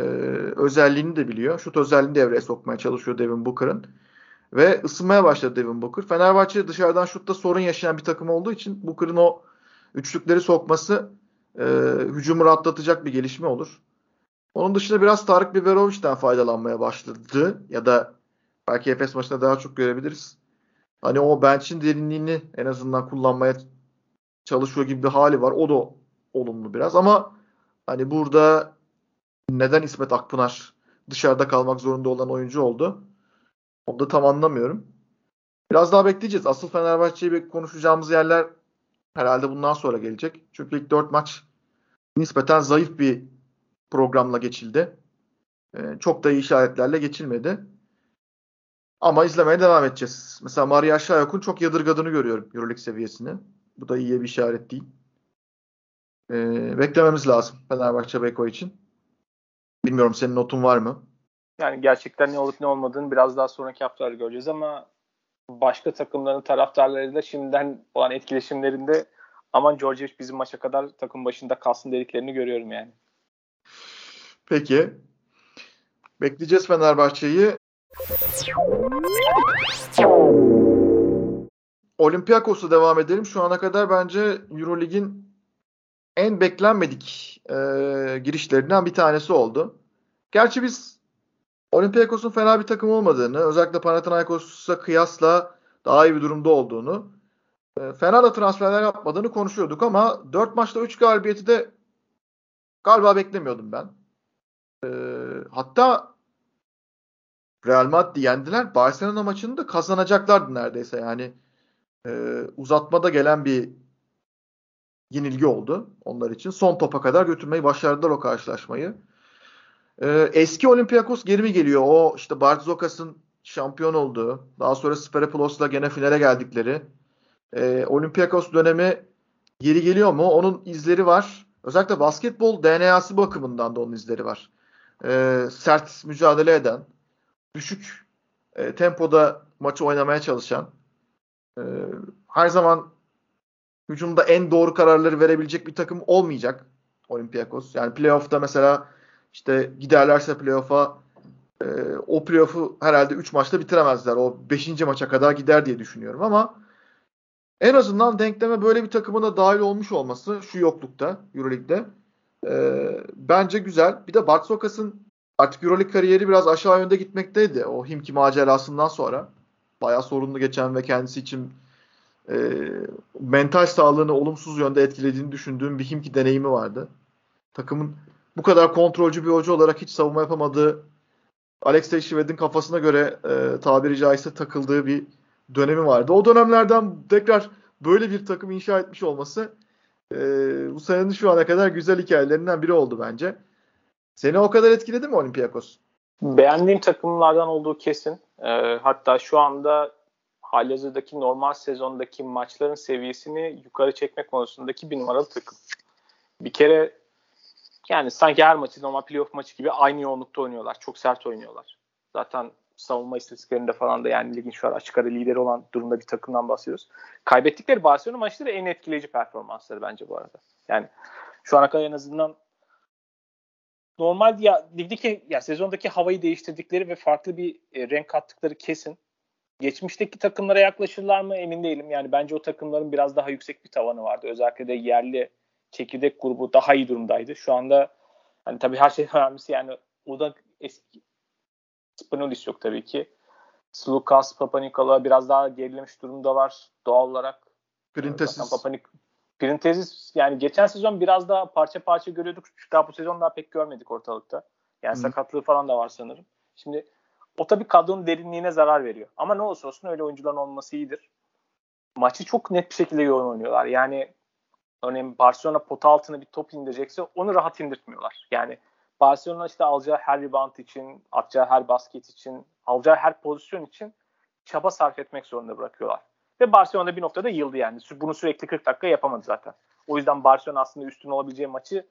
özelliğini de biliyor. Şut özelliğini devreye sokmaya çalışıyor Devin Booker'ın. Ve ısınmaya başladı Devin Booker. Fenerbahçe dışarıdan şutta sorun yaşayan bir takım olduğu için Booker'ın o üçlükleri sokması e, hücumu rahatlatacak bir gelişme olur. Onun dışında biraz Tarık Biberovic'den faydalanmaya başladı. Ya da belki Efes maçında daha çok görebiliriz. Hani o bench'in derinliğini en azından kullanmaya çalışıyor gibi bir hali var. O da olumlu biraz ama hani burada neden İsmet Akpınar dışarıda kalmak zorunda olan oyuncu oldu? Onu da tam anlamıyorum. Biraz daha bekleyeceğiz. Asıl Fenerbahçe'yi konuşacağımız yerler herhalde bundan sonra gelecek. Çünkü ilk dört maç nispeten zayıf bir programla geçildi. Ee, çok da iyi işaretlerle geçilmedi. Ama izlemeye devam edeceğiz. Mesela Maria Şayok'un çok yadırgadığını görüyorum Euroleague seviyesini. Bu da iyi bir işaret değil. Ee, beklememiz lazım Fenerbahçe Beko için. Bilmiyorum senin notun var mı? Yani gerçekten ne olup ne olmadığını biraz daha sonraki haftalarda göreceğiz ama başka takımların taraftarlarıyla şimdiden olan etkileşimlerinde aman Georgievic bizim maça kadar takım başında kalsın dediklerini görüyorum yani. Peki. Bekleyeceğiz Fenerbahçe'yi. Olympiakos'a devam edelim. Şu ana kadar bence Eurolig'in en beklenmedik e, girişlerinden bir tanesi oldu. Gerçi biz Olympiakos'un fena bir takım olmadığını, özellikle Panathinaikos'a kıyasla daha iyi bir durumda olduğunu, e, fena da transferler yapmadığını konuşuyorduk ama 4 maçta 3 galibiyeti de galiba beklemiyordum ben. E, hatta Real Madrid yendiler. Barcelona maçını da kazanacaklardı neredeyse yani. E, uzatmada gelen bir yenilgi oldu onlar için. Son topa kadar götürmeyi başardılar o karşılaşmayı. Ee, eski Olympiakos geri mi geliyor? O işte Bartzokas'ın şampiyon olduğu, daha sonra Speraplos'la gene finale geldikleri e, Olympiakos dönemi geri geliyor mu? Onun izleri var. Özellikle basketbol DNA'sı bakımından da onun izleri var. E, sert mücadele eden, düşük e, tempoda maçı oynamaya çalışan, e, her zaman hücumda en doğru kararları verebilecek bir takım olmayacak Olympiakos. Yani playoff'ta mesela işte giderlerse playoff'a e, o playoff'u herhalde 3 maçta bitiremezler. O 5. maça kadar gider diye düşünüyorum ama en azından denkleme böyle bir takımın da dahil olmuş olması şu yoklukta Euroleague'de e, bence güzel. Bir de Bartsokas'ın artık Euroleague kariyeri biraz aşağı yönde gitmekteydi. O Himki macerasından sonra. Bayağı sorunlu geçen ve kendisi için e, mental sağlığını olumsuz yönde etkilediğini düşündüğüm bir Himki deneyimi vardı. Takımın bu kadar kontrolcü bir hoca olarak hiç savunma yapamadığı Alex Teixeir'in kafasına göre e, tabiri caizse takıldığı bir dönemi vardı. O dönemlerden tekrar böyle bir takım inşa etmiş olması e, bu senenin şu ana kadar güzel hikayelerinden biri oldu bence. Seni o kadar etkiledi mi Olympiakos? Beğendiğim takımlardan olduğu kesin. E, hatta şu anda halihazırdaki normal sezondaki maçların seviyesini yukarı çekmek konusundaki bir numaralı takım. Bir kere yani sanki her maçı normal playoff maçı gibi aynı yoğunlukta oynuyorlar. Çok sert oynuyorlar. Zaten savunma istatistiklerinde falan da yani ligin şu an açık ara lideri olan durumda bir takımdan bahsediyoruz. Kaybettikleri Barcelona maçları en etkileyici performansları bence bu arada. Yani şu ana kadar en azından normal ya ligdeki ya sezondaki havayı değiştirdikleri ve farklı bir e, renk kattıkları kesin. Geçmişteki takımlara yaklaşırlar mı emin değilim. Yani bence o takımların biraz daha yüksek bir tavanı vardı. Özellikle de yerli çekirdek grubu daha iyi durumdaydı. Şu anda hani tabii her şeyden önemlisi yani o da eski Spanolis yok tabii ki. Slukas, Papanikala biraz daha gerilemiş durumdalar doğal olarak. Printezis. Papanik Printezis yani geçen sezon biraz daha parça parça görüyorduk. Daha bu sezon daha pek görmedik ortalıkta. Yani Hı. sakatlığı falan da var sanırım. Şimdi o tabii kadronun derinliğine zarar veriyor. Ama ne olursa olsun öyle oyuncuların olması iyidir. Maçı çok net bir şekilde yoğun oynuyorlar. Yani örneğin Barcelona pota altına bir top indirecekse onu rahat indirtmiyorlar. Yani Barcelona işte alacağı her rebound için, atacağı her basket için, alacağı her pozisyon için çaba sarf etmek zorunda bırakıyorlar. Ve Barcelona bir noktada yıldı yani. Bunu sürekli 40 dakika yapamadı zaten. O yüzden Barcelona aslında üstün olabileceği maçı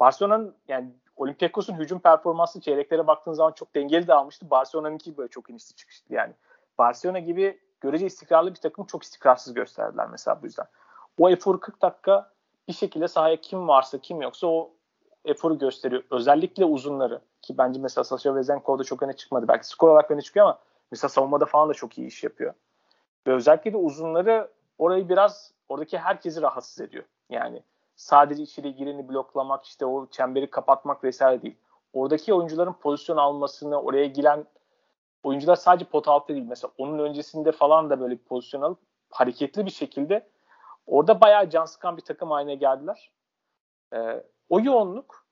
Barcelona'nın yani Olympiakos'un hücum performansı çeyreklere baktığın zaman çok dengeli de almıştı. Barcelona'nınki böyle çok inişli çıkıştı yani. Barcelona gibi görece istikrarlı bir takım çok istikrarsız gösterdiler mesela bu yüzden. O eforu 40 dakika bir şekilde sahaya kim varsa kim yoksa o eforu gösteriyor. Özellikle uzunları ki bence mesela Sasha Vezenkov'da çok öne çıkmadı. Belki skor olarak öne çıkıyor ama mesela savunmada falan da çok iyi iş yapıyor. Ve özellikle de uzunları orayı biraz oradaki herkesi rahatsız ediyor. Yani sadece içeri gireni bloklamak işte o çemberi kapatmak vesaire değil. Oradaki oyuncuların pozisyon almasını oraya giren oyuncular sadece pot altı değil. Mesela onun öncesinde falan da böyle bir pozisyon alıp hareketli bir şekilde orada bayağı can sıkan bir takım haline geldiler. Ee, o yoğunluk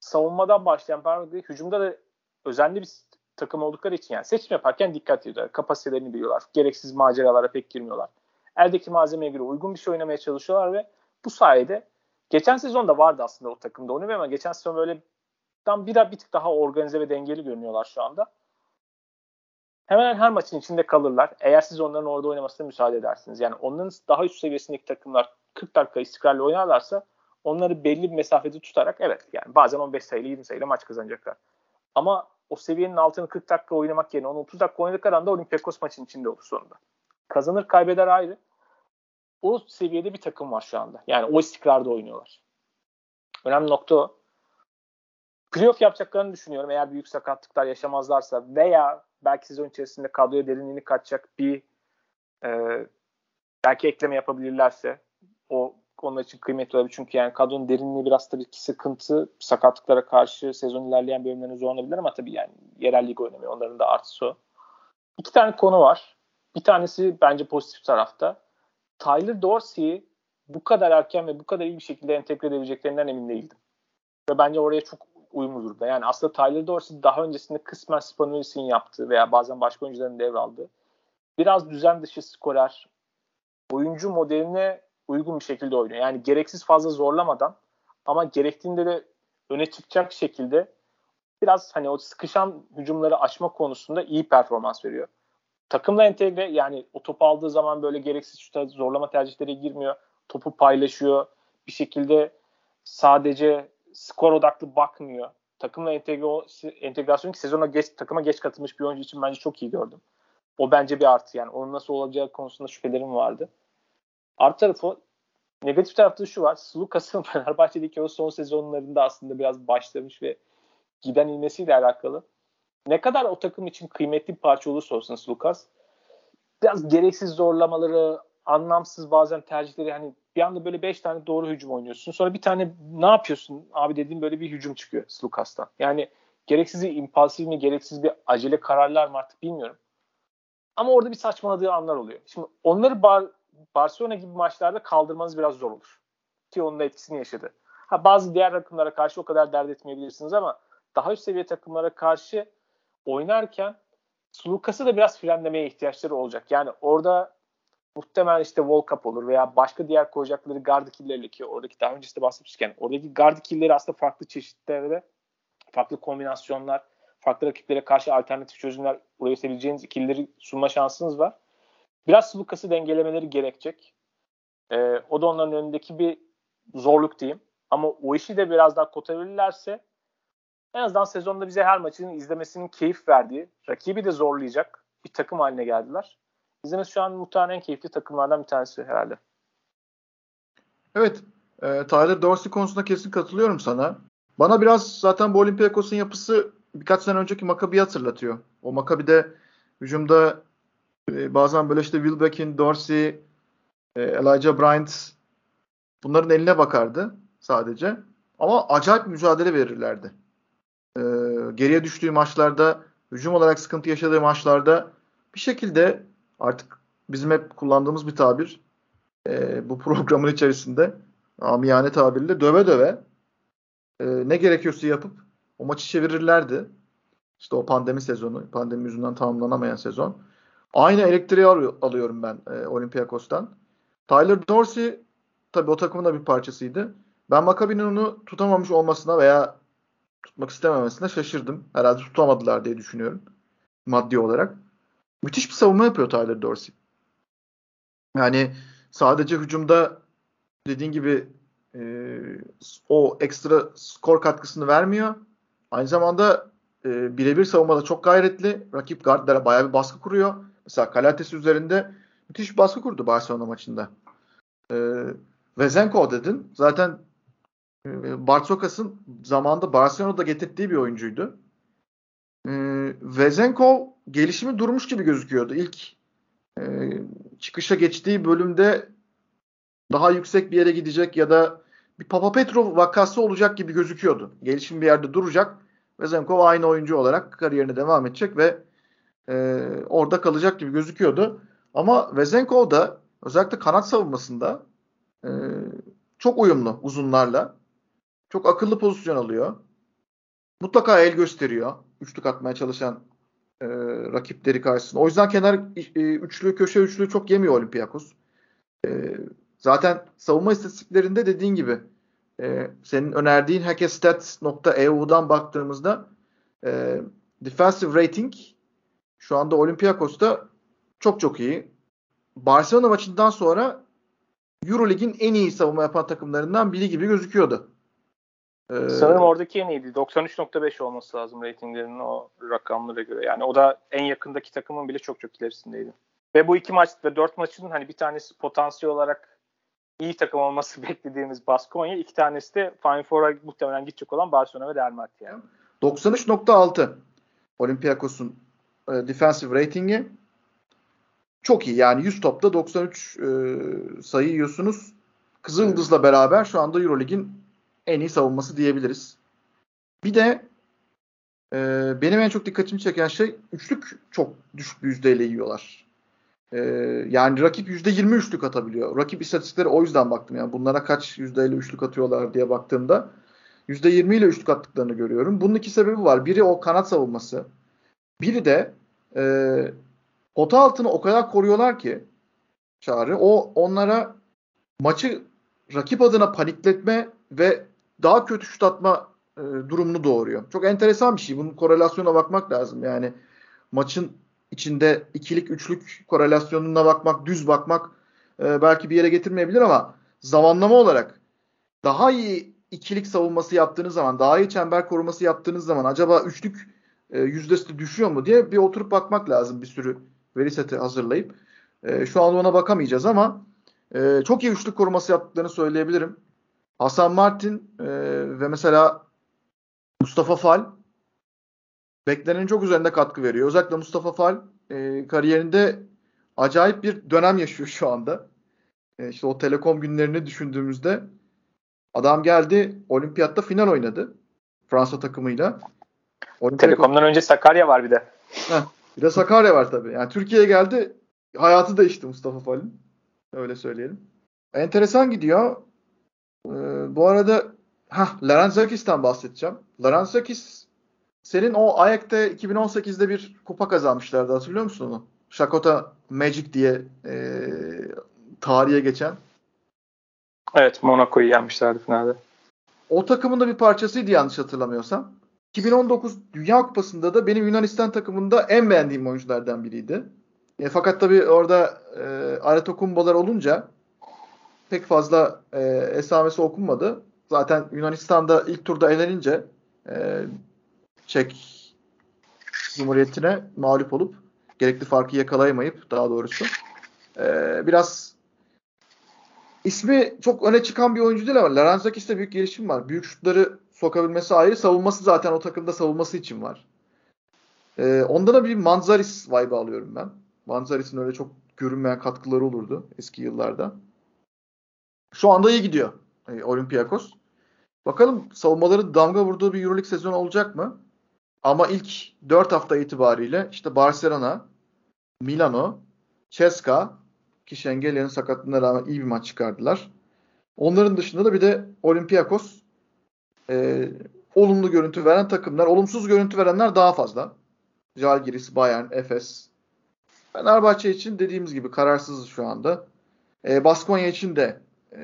savunmadan başlayan performansı hücumda da özenli bir takım oldukları için yani seçim yaparken dikkat ediyorlar. Kapasitelerini biliyorlar. Gereksiz maceralara pek girmiyorlar. Eldeki malzemeye göre uygun bir şey oynamaya çalışıyorlar ve bu sayede geçen sezon da vardı aslında o takımda onu ama geçen sezon böyle tam bir, bir tık daha organize ve dengeli görünüyorlar şu anda. Hemen her maçın içinde kalırlar. Eğer siz onların orada oynamasına müsaade edersiniz. Yani onların daha üst seviyesindeki takımlar 40 dakika istikrarlı oynarlarsa onları belli bir mesafede tutarak evet yani bazen 15 sayılı 20 sayılı maç kazanacaklar. Ama o seviyenin altını 40 dakika oynamak yerine onu 30 dakika oynadıkları anda Olympiakos maçın içinde olur sonunda. Kazanır kaybeder ayrı. O seviyede bir takım var şu anda. Yani o istikrarda oynuyorlar. Önemli nokta o. Playoff yapacaklarını düşünüyorum eğer büyük sakatlıklar yaşamazlarsa veya belki sezon içerisinde kadroya derinliğini katacak bir e, belki ekleme yapabilirlerse o onlar için kıymetli olabilir. Çünkü yani kadronun derinliği biraz tabii ki sıkıntı. Sakatlıklara karşı sezon ilerleyen bölümlerine zorlanabilir ama tabii yani yerel lig oynamıyor. Onların da artısı o. İki tane konu var. Bir tanesi bence pozitif tarafta. Tyler Dorsey'i bu kadar erken ve bu kadar iyi bir şekilde entegre edebileceklerinden emin değildim. Ve bence oraya çok uyumlu durumda. Yani aslında Tyler Dorsey daha öncesinde kısmen Spanulis'in yaptığı veya bazen başka oyuncuların devraldığı biraz düzen dışı skorer oyuncu modeline uygun bir şekilde oynuyor. Yani gereksiz fazla zorlamadan ama gerektiğinde de öne çıkacak şekilde biraz hani o sıkışan hücumları açma konusunda iyi performans veriyor. Takımla entegre yani o topu aldığı zaman böyle gereksiz şuta zorlama tercihleri girmiyor. Topu paylaşıyor. Bir şekilde sadece skor odaklı bakmıyor. Takımla entegre, entegrasyon ki sezona geç, takıma geç katılmış bir oyuncu için bence çok iyi gördüm. O bence bir artı yani. Onun nasıl olacağı konusunda şüphelerim vardı. Artı tarafı negatif tarafta şu var. Sulukas'ın Fenerbahçe'deki o son sezonlarında aslında biraz başlamış ve giden ilmesiyle alakalı. Ne kadar o takım için kıymetli bir parça olursa olsun Lucas biraz gereksiz zorlamaları, anlamsız bazen tercihleri hani bir anda böyle 5 tane doğru hücum oynuyorsun. Sonra bir tane ne yapıyorsun abi dediğim böyle bir hücum çıkıyor Lucas'tan. Yani gereksiz bir impulsif mi, gereksiz bir acele kararlar mı artık bilmiyorum. Ama orada bir saçmaladığı anlar oluyor. Şimdi onları Bar Barcelona gibi maçlarda kaldırmanız biraz zor olur. Ki onun da etkisini yaşadı. Ha, bazı diğer takımlara karşı o kadar dert etmeyebilirsiniz ama daha üst seviye takımlara karşı oynarken Sulukas'ı da biraz frenlemeye ihtiyaçları olacak. Yani orada muhtemelen işte World olur veya başka diğer koyacakları guard kill'lerle ki oradaki daha öncesinde bahsetmişken oradaki guard kill'leri aslında farklı çeşitlerde farklı kombinasyonlar farklı rakiplere karşı alternatif çözümler üretebileceğiniz ikilileri sunma şansınız var. Biraz Sulukas'ı dengelemeleri gerekecek. Ee, o da onların önündeki bir zorluk diyeyim. Ama o işi de biraz daha kotarırlarsa en azından sezonda bize her maçın izlemesinin keyif verdiği, rakibi de zorlayacak bir takım haline geldiler. İzlemesi şu an muhtemelen en keyifli takımlardan bir tanesi herhalde. Evet. E, Tyler Dorsey konusunda kesin katılıyorum sana. Bana biraz zaten bu Olympiakos'un yapısı birkaç sene önceki Maccabi'yi hatırlatıyor. O Maccabi'de hücumda e, bazen böyle işte Wilbeck'in, Dorsey, e, Elijah Bryant bunların eline bakardı sadece. Ama acayip mücadele verirlerdi e, geriye düştüğü maçlarda, hücum olarak sıkıntı yaşadığı maçlarda bir şekilde artık bizim hep kullandığımız bir tabir e, bu programın içerisinde amiyane tabirle döve döve e, ne gerekiyorsa yapıp o maçı çevirirlerdi. İşte o pandemi sezonu, pandemi yüzünden tamamlanamayan sezon. Aynı elektriği alıyorum ben e, Olympiakos'tan. Tyler Dorsey tabii o takımın da bir parçasıydı. Ben Maccabi'nin onu tutamamış olmasına veya tutmak istememesine şaşırdım. Herhalde tutamadılar diye düşünüyorum. Maddi olarak. Müthiş bir savunma yapıyor Tyler Dorsey. Yani sadece hücumda dediğin gibi e, o ekstra skor katkısını vermiyor. Aynı zamanda e, birebir savunmada çok gayretli. Rakip guardlara bayağı bir baskı kuruyor. Mesela Kalates üzerinde müthiş bir baskı kurdu Barcelona maçında. E, Vezenko dedin. Zaten ee, Bartokas'ın zamanında Barcelona'da getirdiği bir oyuncuydu. Ee, Vezenkov gelişimi durmuş gibi gözüküyordu. İlk e, çıkışa geçtiği bölümde daha yüksek bir yere gidecek ya da bir Papa Petrov vakası olacak gibi gözüküyordu. Gelişim bir yerde duracak. Vezenkov aynı oyuncu olarak kariyerine devam edecek ve e, orada kalacak gibi gözüküyordu. Ama Vezenkov da özellikle kanat savunmasında e, çok uyumlu uzunlarla. Çok akıllı pozisyon alıyor. Mutlaka el gösteriyor. Üçlük atmaya çalışan e, rakipleri karşısında. O yüzden kenar e, üçlü, köşe üçlü çok yemiyor Olympiakos. E, zaten savunma istatistiklerinde dediğin gibi e, senin önerdiğin hackestats.eu'dan baktığımızda e, defensive rating şu anda Olympiakos'ta çok çok iyi. Barcelona maçından sonra Eurolig'in en iyi savunma yapan takımlarından biri gibi gözüküyordu. Ee, Sanırım oradaki en iyiydi. 93.5 olması lazım ratinglerinin o rakamlara göre. Yani o da en yakındaki takımın bile çok çok ilerisindeydi. Ve bu iki maç ve dört maçın hani bir tanesi potansiyel olarak iyi takım olması beklediğimiz Baskonya. iki tanesi de Final Four'a muhtemelen gidecek olan Barcelona ve Real Madrid yani. 93.6 Olympiakos'un e, defensive ratingi. Çok iyi yani 100 topta 93 e, sayı yiyorsunuz. Kızıldız'la beraber şu anda Eurolig'in en iyi savunması diyebiliriz. Bir de Ee, benim en çok dikkatimi çeken şey üçlük çok düşük bir yüzdeyle yiyorlar. Ee, yani rakip yüzde yirmi üçlük atabiliyor. Rakip istatistikleri o yüzden baktım. Yani bunlara kaç yüzdeyle üçlük atıyorlar diye baktığımda yüzde yirmi ile üçlük attıklarını görüyorum. Bunun iki sebebi var. Biri o kanat savunması. Biri de e, pota altını o kadar koruyorlar ki Çağrı. O onlara maçı rakip adına panikletme ve daha kötü şut atma e, durumunu doğuruyor. Çok enteresan bir şey. Bunun korelasyona bakmak lazım. Yani maçın içinde ikilik, üçlük korelasyonuna bakmak, düz bakmak e, belki bir yere getirmeyebilir ama zamanlama olarak daha iyi ikilik savunması yaptığınız zaman, daha iyi çember koruması yaptığınız zaman acaba üçlük e, yüzdesi de düşüyor mu diye bir oturup bakmak lazım bir sürü veri seti hazırlayıp. E, şu an ona bakamayacağız ama e, çok iyi üçlük koruması yaptıklarını söyleyebilirim. Hasan Martin e, ve mesela Mustafa Fal beklenenin çok üzerinde katkı veriyor. Özellikle Mustafa Fal e, kariyerinde acayip bir dönem yaşıyor şu anda. E, işte o Telekom günlerini düşündüğümüzde adam geldi olimpiyatta final oynadı. Fransa takımıyla. Telekom'dan önce Sakarya var bir de. Heh, bir de Sakarya var tabii. Yani Türkiye'ye geldi hayatı değişti Mustafa Fal'in. Öyle söyleyelim. Enteresan gidiyor. Ee, bu arada heh, Larentzakis'ten bahsedeceğim. Larentzakis senin o Ayak'ta 2018'de bir kupa kazanmışlardı hatırlıyor musun onu? Shakota Magic diye e, tarihe geçen. Evet Monaco'yu yenmişlerdi finalde. O takımın da bir parçasıydı yanlış hatırlamıyorsam. 2019 Dünya Kupası'nda da benim Yunanistan takımında en beğendiğim oyunculardan biriydi. E, fakat tabii orada e, Aretokumbolar olunca pek fazla e, esamesi okunmadı. Zaten Yunanistan'da ilk turda elenince e, Çek Cumhuriyeti'ne mağlup olup gerekli farkı yakalayamayıp daha doğrusu e, biraz ismi çok öne çıkan bir oyuncu değil ama Laranzakis'te büyük gelişim var. Büyük şutları sokabilmesi ayrı. Savunması zaten o takımda savunması için var. E, onda da bir Manzaris vibe alıyorum ben. Manzaris'in öyle çok görünmeyen katkıları olurdu eski yıllarda. Şu anda iyi gidiyor e, Olympiakos. Bakalım savunmaları damga vurduğu bir Euroleague sezonu olacak mı? Ama ilk 4 hafta itibariyle işte Barcelona, Milano, Ceska ki Şengelya'nın sakatlığına rağmen iyi bir maç çıkardılar. Onların dışında da bir de Olympiakos e, olumlu görüntü veren takımlar. Olumsuz görüntü verenler daha fazla. Jalgiris, Bayern, Efes. Fenerbahçe için dediğimiz gibi kararsızız şu anda. E, Baskonya için de e,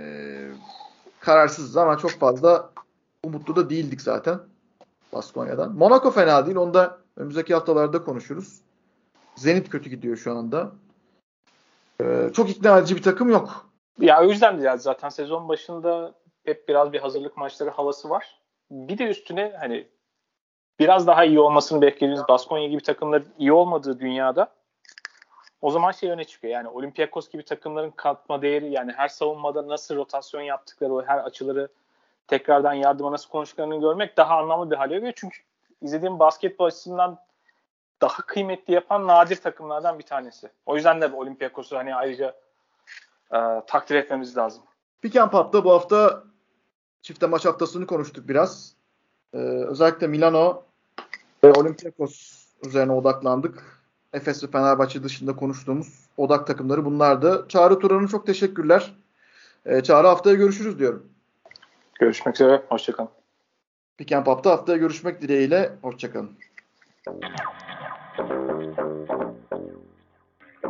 kararsızız ama çok fazla umutlu da değildik zaten. Baskonya'dan. Monaco fena değil. Onu da önümüzdeki haftalarda konuşuruz. Zenit kötü gidiyor şu anda. Ee, çok ikna edici bir takım yok. Ya o yüzden de zaten sezon başında hep biraz bir hazırlık maçları havası var. Bir de üstüne hani biraz daha iyi olmasını beklediğimiz Baskonya gibi takımların iyi olmadığı dünyada o zaman şey öne çıkıyor. Yani Olympiakos gibi takımların katma değeri yani her savunmada nasıl rotasyon yaptıkları, o her açıları tekrardan yardıma nasıl konuştuklarını görmek daha anlamlı bir hale geliyor. Çünkü izlediğim basketbol açısından daha kıymetli yapan nadir takımlardan bir tanesi. O yüzden de Olympiakos'u hani ayrıca e, takdir etmemiz lazım. Pick and Pop'ta bu hafta çifte maç haftasını konuştuk biraz. Ee, özellikle Milano ve Olympiakos üzerine odaklandık. Efes ve Fenerbahçe dışında konuştuğumuz odak takımları bunlardı. Çağrı Turan'a çok teşekkürler. Ee, Çağrı haftaya görüşürüz diyorum. Görüşmek üzere. Hoşçakalın. Pick and Pop'ta haftaya görüşmek dileğiyle. Hoşçakalın.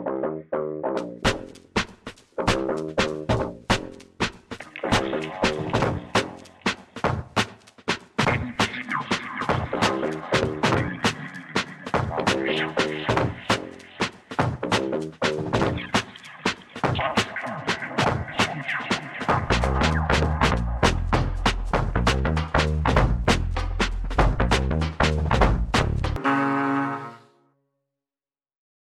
Thank you.